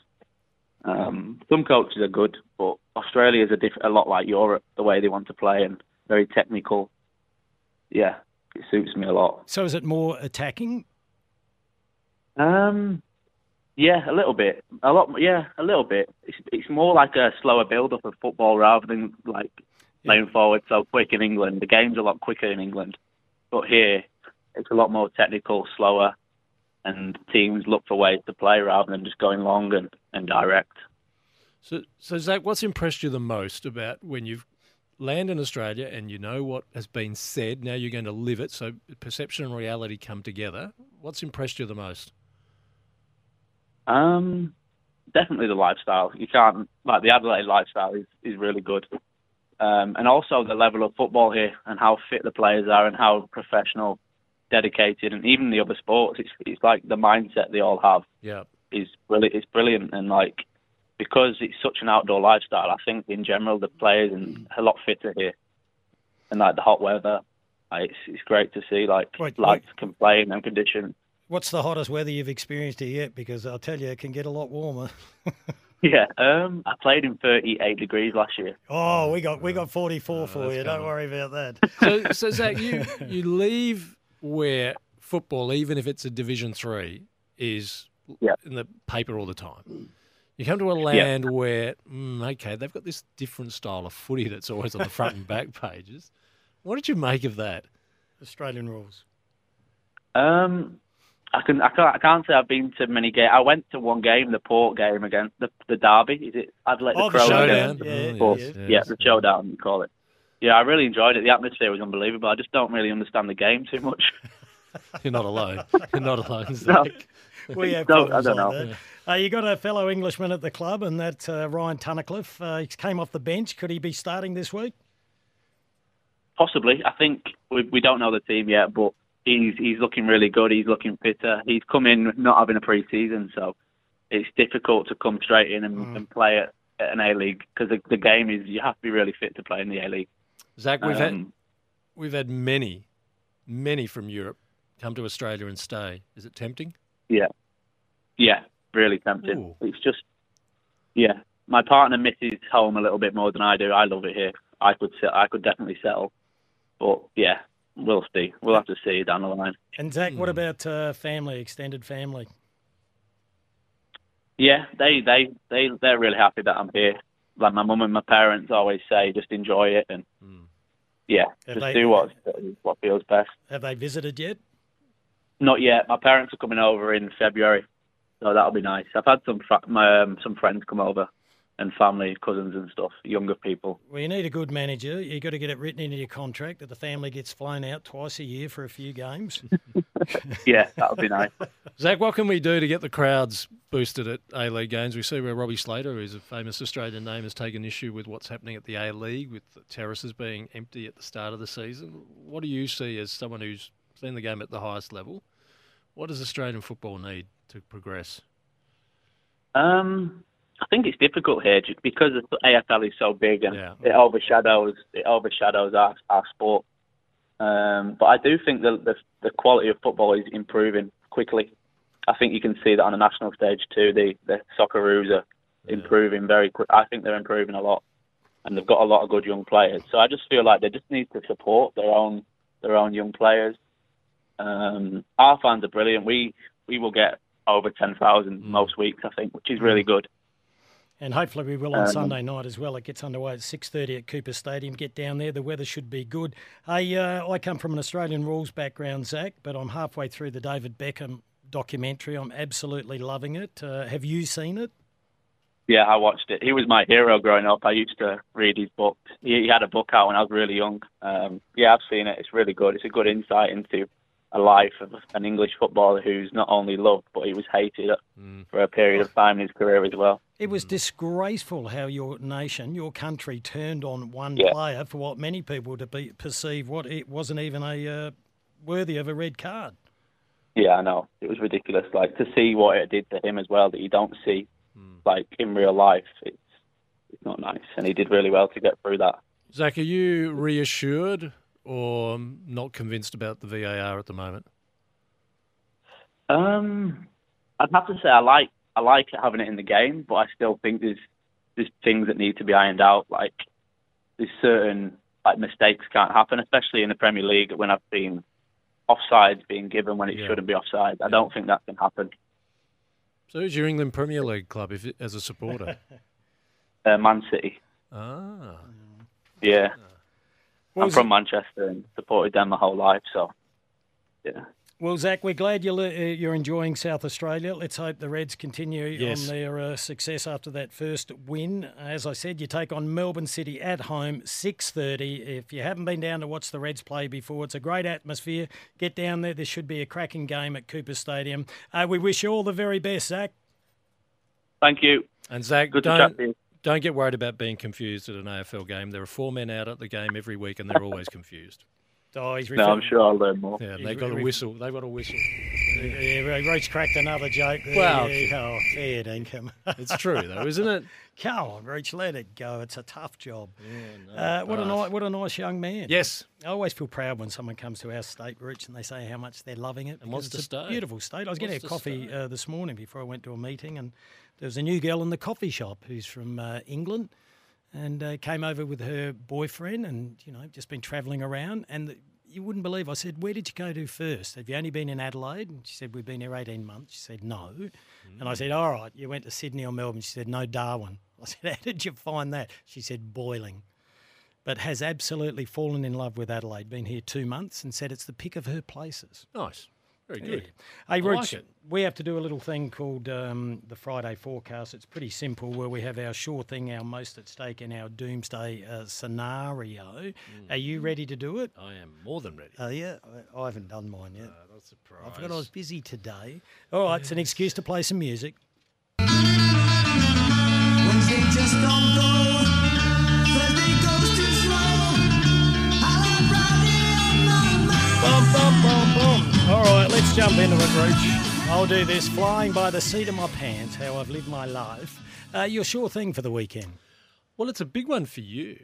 Um, some coaches are good, but Australia is a, diff- a lot like Europe, the way they want to play and very technical. Yeah, it suits me a lot. So is it more attacking? Um, yeah, a little bit. A lot. Yeah, a little bit. It's it's more like a slower build up of football rather than like playing forward so quick in England. The game's a lot quicker in England, but here it's a lot more technical, slower, and teams look for ways to play rather than just going long and, and direct. So, so Zach, what's impressed you the most about when you've landed in Australia and you know what has been said? Now you're going to live it. So perception and reality come together. What's impressed you the most? Um, definitely the lifestyle. You can't like the Adelaide lifestyle is, is really good. Um, and also the level of football here and how fit the players are and how professional, dedicated, and even the other sports. It's it's like the mindset they all have Yeah. is brilliant. It's brilliant, and like because it's such an outdoor lifestyle, I think in general the players and a lot fitter here, and like the hot weather, like, it's it's great to see. Like Wait, lads can play in them conditions. What's the hottest weather you've experienced here yet? Because I'll tell you, it can get a lot warmer. Yeah, um, I played in 38 degrees last year. Oh, we got we got 44 for you. Don't worry about that. So, so Zach, you you leave where football, even if it's a Division Three, is in the paper all the time. You come to a land where, mm, okay, they've got this different style of footy that's always on the front and back pages. What did you make of that? Australian rules. Um, I can I can't I can't say I've been to many games. I went to one game, the Port game against the the Derby. Is it Adelaide Oh, the the Crows? showdown. against Yeah, Port. yes, yeah, yes, the showdown you call it. Yeah, I really enjoyed it. The atmosphere was unbelievable. I just don't really understand the game too much. You're not alone. You're not alone, No. We have Don't- problems I don't like know. that. Uh, you got a fellow Englishman at the club, and that's uh, Ryan Tunnicliffe. Uh, he came off the bench. Could he be starting this week? Possibly. I think we we don't know the team yet, but he's he's looking really good. He's looking fitter. He's come in not having a pre-season, so it's difficult to come straight in and, Mm. and play at, at an A League because the, the game is you have to be really fit to play in the A League. Zach, we've had Um, we've had many, many from Europe come to Australia and stay. Is it tempting? Yeah, yeah, really tempting. It's just, yeah. My partner misses home a little bit more than I do. I love it here. I could set, I could definitely settle, but yeah, we'll see. We'll have to see down the line. And Zach, Hmm. what about uh, family, extended family? Yeah, they they they they're really happy that I'm here. Like my mum and my parents always say, just enjoy it and yeah, Have just they- do what what feels best. Have they visited yet? Not yet. My parents are coming over in February, so that'll be nice. I've had some fr- my, um, some friends come over, and family, cousins and stuff, younger people. Well, you need a good manager. You've got to get it written into your contract that the family gets flown out twice a year for a few games. Yeah, that would be nice. Zach, what can we do to get the crowds boosted at A League games? We see where Robbie Slater, who's a famous Australian name, has taken issue with what's happening at the A League, with the terraces being empty at the start of the season. What do you see as someone who's seen the game at the highest level? What does Australian football need to progress? Um, I think it's difficult here because the AFL is so big and it overshadows it overshadows our our sport. Um, but I do think the, the the quality of football is improving quickly. I think you can see that on the national stage too. The the Socceroos are improving very quick. I think they're improving a lot, and they've got a lot of good young players. So I just feel like they just need to support their own their own young players. Um, our fans are brilliant. We we will get over ten thousand most weeks, I think, which is really good. And hopefully we will on Um, Sunday night as well. It gets underway at six thirty at Coopers Stadium. Get down there. The weather should be good. Hey, uh, I come from an Australian rules background, Zach, but I'm halfway through the David Beckham documentary. I'm absolutely loving it. Uh, have you seen it? Yeah, I watched it. He was my hero growing up. I used to read his books. He, he had a book out when I was really young. Um, yeah, I've seen it. It's really good. It's a good insight into a life of an English footballer who's not only loved, but he was hated for a period of time in his career as well. It was disgraceful how your nation, your country, turned on one Yeah. player for what many people to be perceive what it wasn't even a uh, worthy of a red card. Yeah, I know. It was ridiculous. Like to see what it did to him as well that you don't see like in real life. It's it's not nice. And he did really well to get through that. Zach, are you reassured or not convinced about the VAR at the moment? Um, I'd have to say I like I like having it in the game, but I still think there's there's things that need to be ironed out. Like there's certain like mistakes can't happen, especially in the Premier League when I've seen offsides being given when it Yeah. shouldn't be offside. I don't think that can happen. So who's your England Premier League club if, as a supporter? Uh, Man City, ah. yeah. What I'm was from Manchester and supported them my whole life, so yeah. Well, Zach, we're glad you're, uh, you're enjoying South Australia. Let's hope the Reds continue Yes. on their uh, success after that first win. As I said, you take on Melbourne City at home, 6.30. If you haven't been down to watch the Reds play before, it's a great atmosphere. Get down there. There should be a cracking game at Coopers Stadium. Uh, we wish you all the very best, Zach. Thank you. And Zach, Good don't, to don't get worried about being confused at an AFL game. There are four men out at the game every week, and they're always confused. Oh, he's No, I'm sure I'll learn more. Yeah, He's they've got a whistle. They've got a whistle. Yeah, Rooch cracked another joke. There. Well- oh, fair dinkum. It's true, though, isn't it? Come on, Rooch, let it go. It's a tough job. no, uh, what a nice, what a nice young man. Yes. I always feel proud when someone comes to our state, Rooch, and they say how much they're loving it. And wants because to a stay. Beautiful state. I was getting a coffee uh, this morning before I went to a meeting, and there was a new girl in the coffee shop who's from uh, England, and uh, came over with her boyfriend, and you know, just been travelling around, and. The, you wouldn't believe. I said, "Where did you go to first? Have you only been in Adelaide?" And she said, "We've been here eighteen months." She said, "No," and I said, "All right, you went to Sydney or Melbourne?" She said, "No, Darwin." I said, "How did you find that?" She said, "Boiling." But has absolutely fallen in love with Adelaide. Been here two months and said it's the pick of her places. Nice. Very Yeah. good. Hey, I Rich, like it. we have to do a little thing called um, the Friday forecast. It's pretty simple, where we have our sure thing, our most at stake, and our doomsday uh, scenario. Are you ready to do it? I am more than ready. Oh, yeah. I, I haven't done mine yet. not surprised. I forgot I was busy today. All right, it's an excuse to play some music. Wednesday just don't go. Thursday goes too slow. I like Friday on my mind. Bum, bum, bum, bum. All right, let's jump into it, Rooch. I'll do this flying by the seat of my pants, how I've lived my life. Uh, your sure thing for the weekend. Well, it's a big one for you.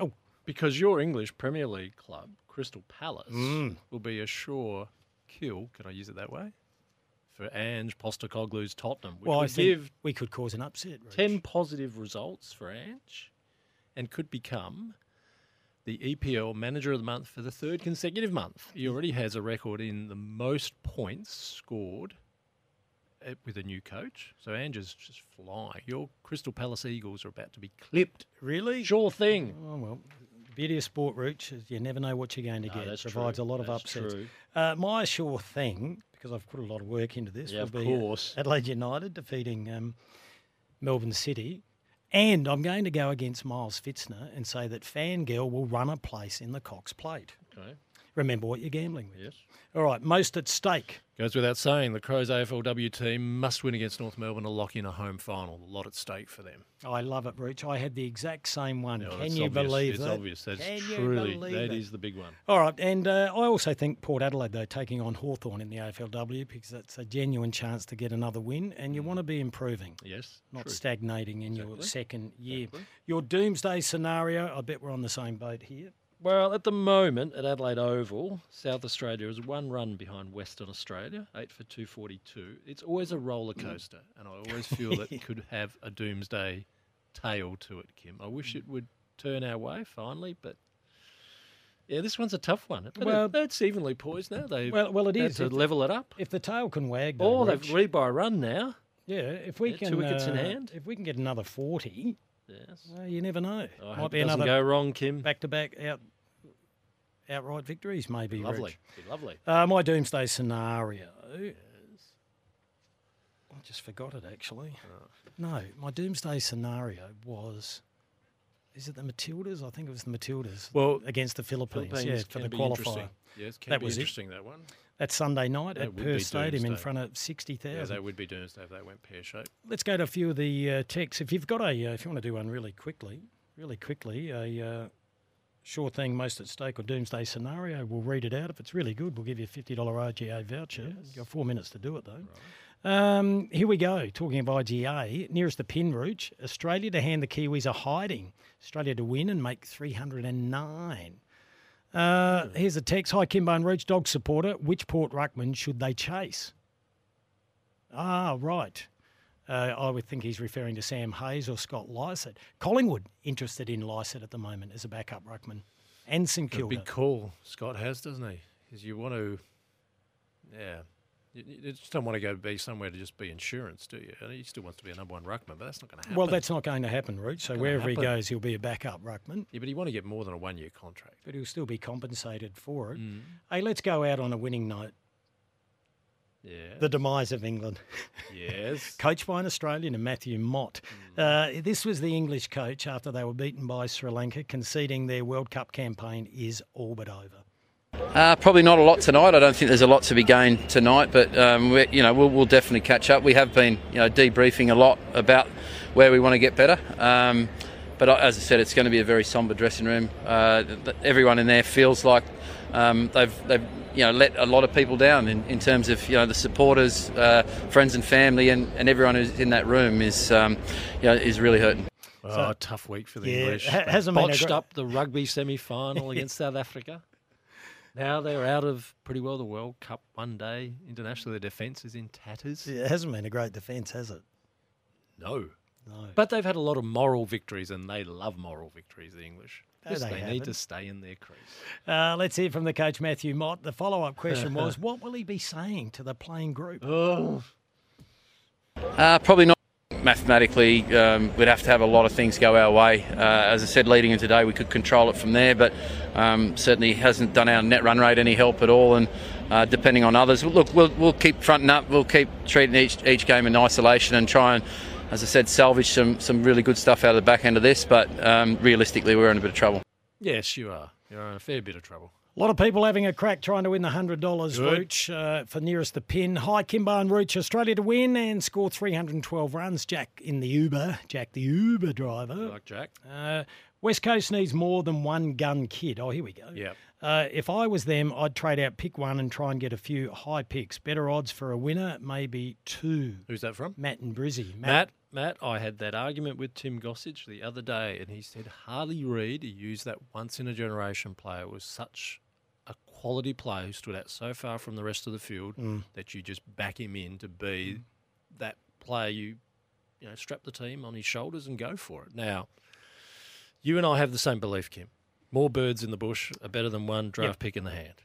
Oh. Because your English Premier League club, Crystal Palace, Mm. will be a sure kill, can I use it that way? For Ange Postecoglou's Tottenham. Which Well, I think give we could cause an upset. Rooch. 10 positive results for Ange and could become the EPL Manager of the Month for the third consecutive month. He already has a record in the most points scored uh, with a new coach. So Ange is just flying. Your Crystal Palace Eagles are about to be clipped. Really? Sure thing. Oh, well, the beauty of sport, Rooch, is you never know what you're going to No, get. that's provides true. a lot of That's upsets. true. Uh, my sure thing, because I've put a lot of work into this, Yeah, will of be course. Adelaide United defeating um, Melbourne City. And I'm going to go against Miles Pfitzner and say that Fangirl will run a place in the Cox Plate. Okay. Remember what you're gambling with. Yes. All right, most at stake. Goes without saying, the Crows AFLW team must win against North Melbourne to lock in a home final. A lot at stake for them. I love it, Rooch. I had the exact same one. No, Can you obvious. believe it's that? obvious. That's Can truly that it? is the big one. All right, and uh, I also think Port Adelaide, though, taking on Hawthorn in the AFLW because that's a genuine chance to get another win, and you want to be improving. Yes, Not true. stagnating in your second year. Your doomsday scenario, I bet we're on the same boat here. Well, at the moment at Adelaide Oval, South Australia is one run behind Western Australia, eight for two forty two. It's always a roller coaster, and I always feel that it could have a doomsday tail to it, Kim. I wish it would turn our way finally, but yeah, this one's a tough one. But Well- it, it's evenly poised now. They Well, well, it is to If level it up. If the tail can wag, though, Oh, they've lead by a run now. yeah, if we Yeah, can, two wickets in uh, hand. if we can get another forty, Yes. well, you never know. I Might hope be it doesn't another go wrong, Kim. back to back out outright victories, maybe. Lovely. Rich. Be lovely. Uh, my doomsday scenario. I just forgot it actually. No, my doomsday scenario was. Is it the Matildas? I think it was the Matildas. Well, against the Philippines, Philippines yeah, for can the be qualifier. interesting. Yes, can that be was interesting, it. that one. That's Sunday night That at Perth Stadium in front of 60,000. Yeah, thousand. they would be doomsday if they went pear shaped. Let's go to a few of the uh, texts. If you've got a, uh, if you want to do one really quickly, really quickly, a uh, sure thing, most at stake or doomsday scenario, we'll read it out. If it's really good, we'll give you a fifty dollar IGA voucher. You've got four minutes to do it though. Um, here we go. Talking of IGA, nearest the pin route, Australia to hand the Kiwis a hiding. Australia to win and make 309. Uh, here's a text. Hi, Kymbo and Rooch, dog supporter. Which Port Ruckman should they chase? Ah, right. Uh, I would think he's referring to Sam Hayes or Scott Lycett. Collingwood interested in Lysett at the moment as a backup ruckman, and St Kilda. A big call Scott has, doesn't he? Is you want to, yeah, you, you just don't want to go be somewhere to just be insurance, do you? And He still wants to be a number one ruckman, but that's not going to happen. Well, that's not going to happen, Root. So wherever he goes, he'll be a backup ruckman, yeah, but he want to get more than a one year contract. but he'll still be compensated for it. Mm. Hey, let's go out on a winning note. Yeah. The demise of England. Yes. Coached by an Australian Matthew Mott. Uh, this was the English coach after they were beaten by Sri Lanka, conceding their World Cup campaign is all but over. Uh, probably not a lot tonight. I don't think there's a lot to be gained tonight, but um, we, you know we'll, we'll definitely catch up. We have been you know debriefing a lot about where we want to get better. Um, but as I said, it's going to be a very somber dressing room. Uh, th- th- everyone in there feels like um, they've they've you know let a lot of people down in, in terms of you know the supporters, uh, friends and family, and, and everyone who's in that room is um, you know is really hurting. Oh, tough week for the Yeah, English. ha- hasn't been a botched gr- up the rugby semi final against South Africa. Now they're out of pretty well the World Cup one day. Internationally, their defence is in tatters. It hasn't been a great defence, has it? No. No. But they've had a lot of moral victories, and they love moral victories, the English. No, Just they they, need haven't. to stay in their crease. Uh, let's hear from the coach, Matthew Mott. The follow up question was what will he be saying to the playing group? Oh. Uh, probably not mathematically, um, we'd have to have a lot of things go our way. Uh, as I said, leading in today, we could control it from there, but um, certainly hasn't done our net run rate any help at all. And uh, depending on others, look, we'll, we'll keep fronting up. We'll keep treating each each game in isolation and try and. As I said, salvage some, some really good stuff out of the back end of this, but um, realistically, we're in a bit of trouble. Yes, you are. You're in a fair bit of trouble. A lot of people having a crack trying to win the $100 Good. Rooch uh, for nearest the pin. Hi, Kymbo and Rooch, Australia to win and score 312 runs. Jack in the Uber, Jack the Uber driver. Like Jack. Uh, West Coast needs more than one gun kid. Oh, here we go. Yeah. Uh, if I was them, I'd trade out pick one and try and get a few high picks. Better odds for a winner, maybe two. Who's that from? Matt and Brizzy. Matt, Matt, I had that argument with Tim Gossage the other day, and he said Harley Reid, he used that once in a generation player, was such quality player who stood out so far from the rest of the field Mm. that you just back him in to be that player you, you know, strap the team on his shoulders and go for it. Now, you and I have the same belief, Kim. More birds in the bush are better than one draft Yep. pick in the hand.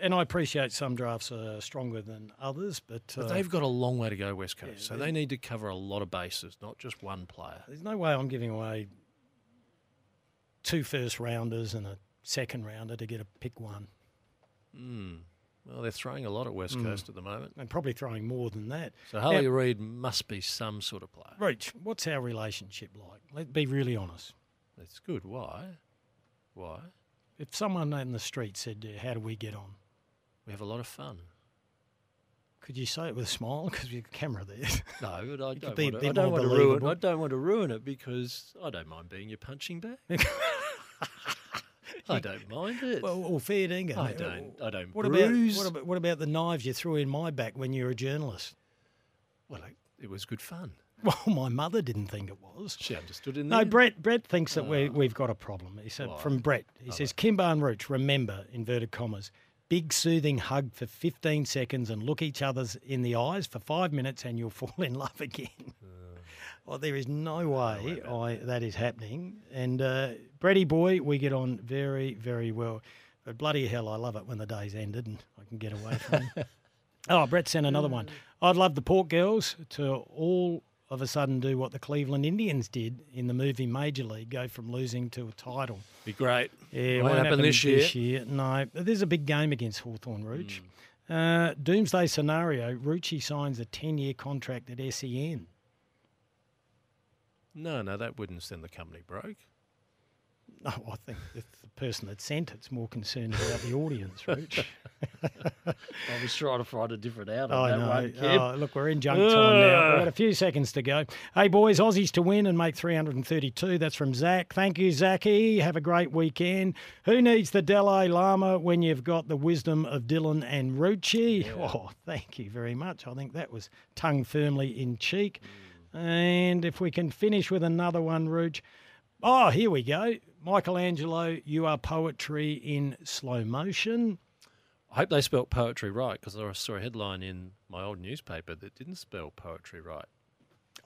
And I appreciate some drafts are stronger than others, but, But uh, they've got a long way to go, West Coast. so they need to cover a lot of bases, not just one player. There's no way I'm giving away two first rounders and a second rounder to get a pick one. Mm. Well, they're throwing a lot at West Mm. Coast at the moment. And probably throwing more than that. So Harley Now, Reid must be some sort of player. Rooch, what's our relationship like? Let's be really honest. That's good. Why? Why? If someone in the street said, uh, How do we get on? We have a lot of fun. Could you say it with a smile? Because we have a camera there. No, but I don't, be want, to, I don't want to ruin. I don't want to ruin it because I don't mind being your punching bag. I don't mind it. Well, well fair dinkum. I don't. I don't What bruise. about, what about what about the knives you threw in my back when you were a journalist? Well, it, it was good fun. Well, my mother didn't think it was. She understood in No, there. Brett. Brett thinks that we, ah. we've got a problem. He said from Brett. He says, Kymbo and Rooch, remember inverted commas, big soothing hug for 15 seconds and look each other's in the eyes for five minutes, and you'll fall in love again. Well, there is no way I that is happening. And uh, Bretty boy, we get on very, very well. But bloody hell, I love it when the day's ended and I can get away from. him. Oh, Brett sent another one. I'd love the Port Girls to all of a sudden do what the Cleveland Indians did in the movie Major League, go from losing to a title. Be great. Yeah, Won't won't happen this year. No, there's a big game against Hawthorn Rooch. Hmm. Uh, doomsday scenario, Rucci signs a 10-year contract at SEN. No, no, that wouldn't send the company broke. No, oh, I think if the person that sent it's more concerned about the audience, Rooch. I was trying to find a different out I on that know. one, Kim. Oh, look, we're in junk time now. We've got a few seconds to go. Hey, boys, Aussies to win and make 332. That's from Zach. Thank you, Zachy. Have a great weekend. Who needs the Dalai Lama when you've got the wisdom of Dylan and Rucci? Oh, thank you very much. I think that was tongue firmly in cheek. Mm. And if we can finish with another one, Rooch. Oh, here we go. Michelangelo, you are poetry in slow motion. I hope they spelt poetry right because I saw a headline in my old newspaper that didn't spell poetry right.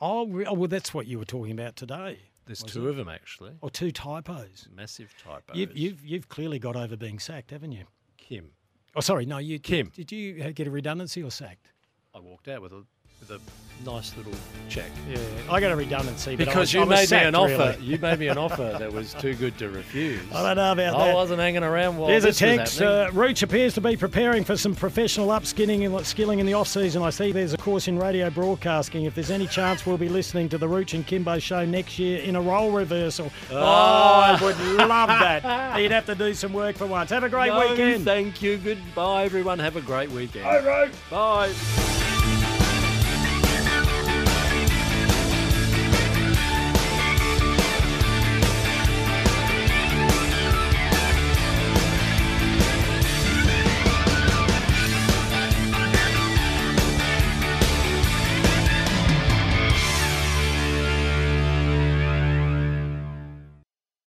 Oh, oh, well, that's what you were talking about today. There's two it? of them actually. Or two typos. Massive typos. You've, you've you've clearly got over being sacked, haven't you? Kim. Oh, sorry, no, you. Kim. Did you uh, get a redundancy or sacked? I walked out with a with a nice little check. Yeah, I got a redundancy but I Because was- you I was made me an offer. really. You made me an offer that was too good to refuse. I don't know about I that. I wasn't hanging around while There's a this was text. happening. Uh, Rooch appears to be preparing for some professional upskilling and skilling in the off season. I see there's a course in radio broadcasting. If there's any chance, we'll be listening to the Rooch and Kymbo show next year in a role reversal. Oh, I would love that. He'd have to do some work for once. Have a great No, weekend. Thank you. Goodbye, everyone. Have a great weekend. Bye, Rooch. Bye.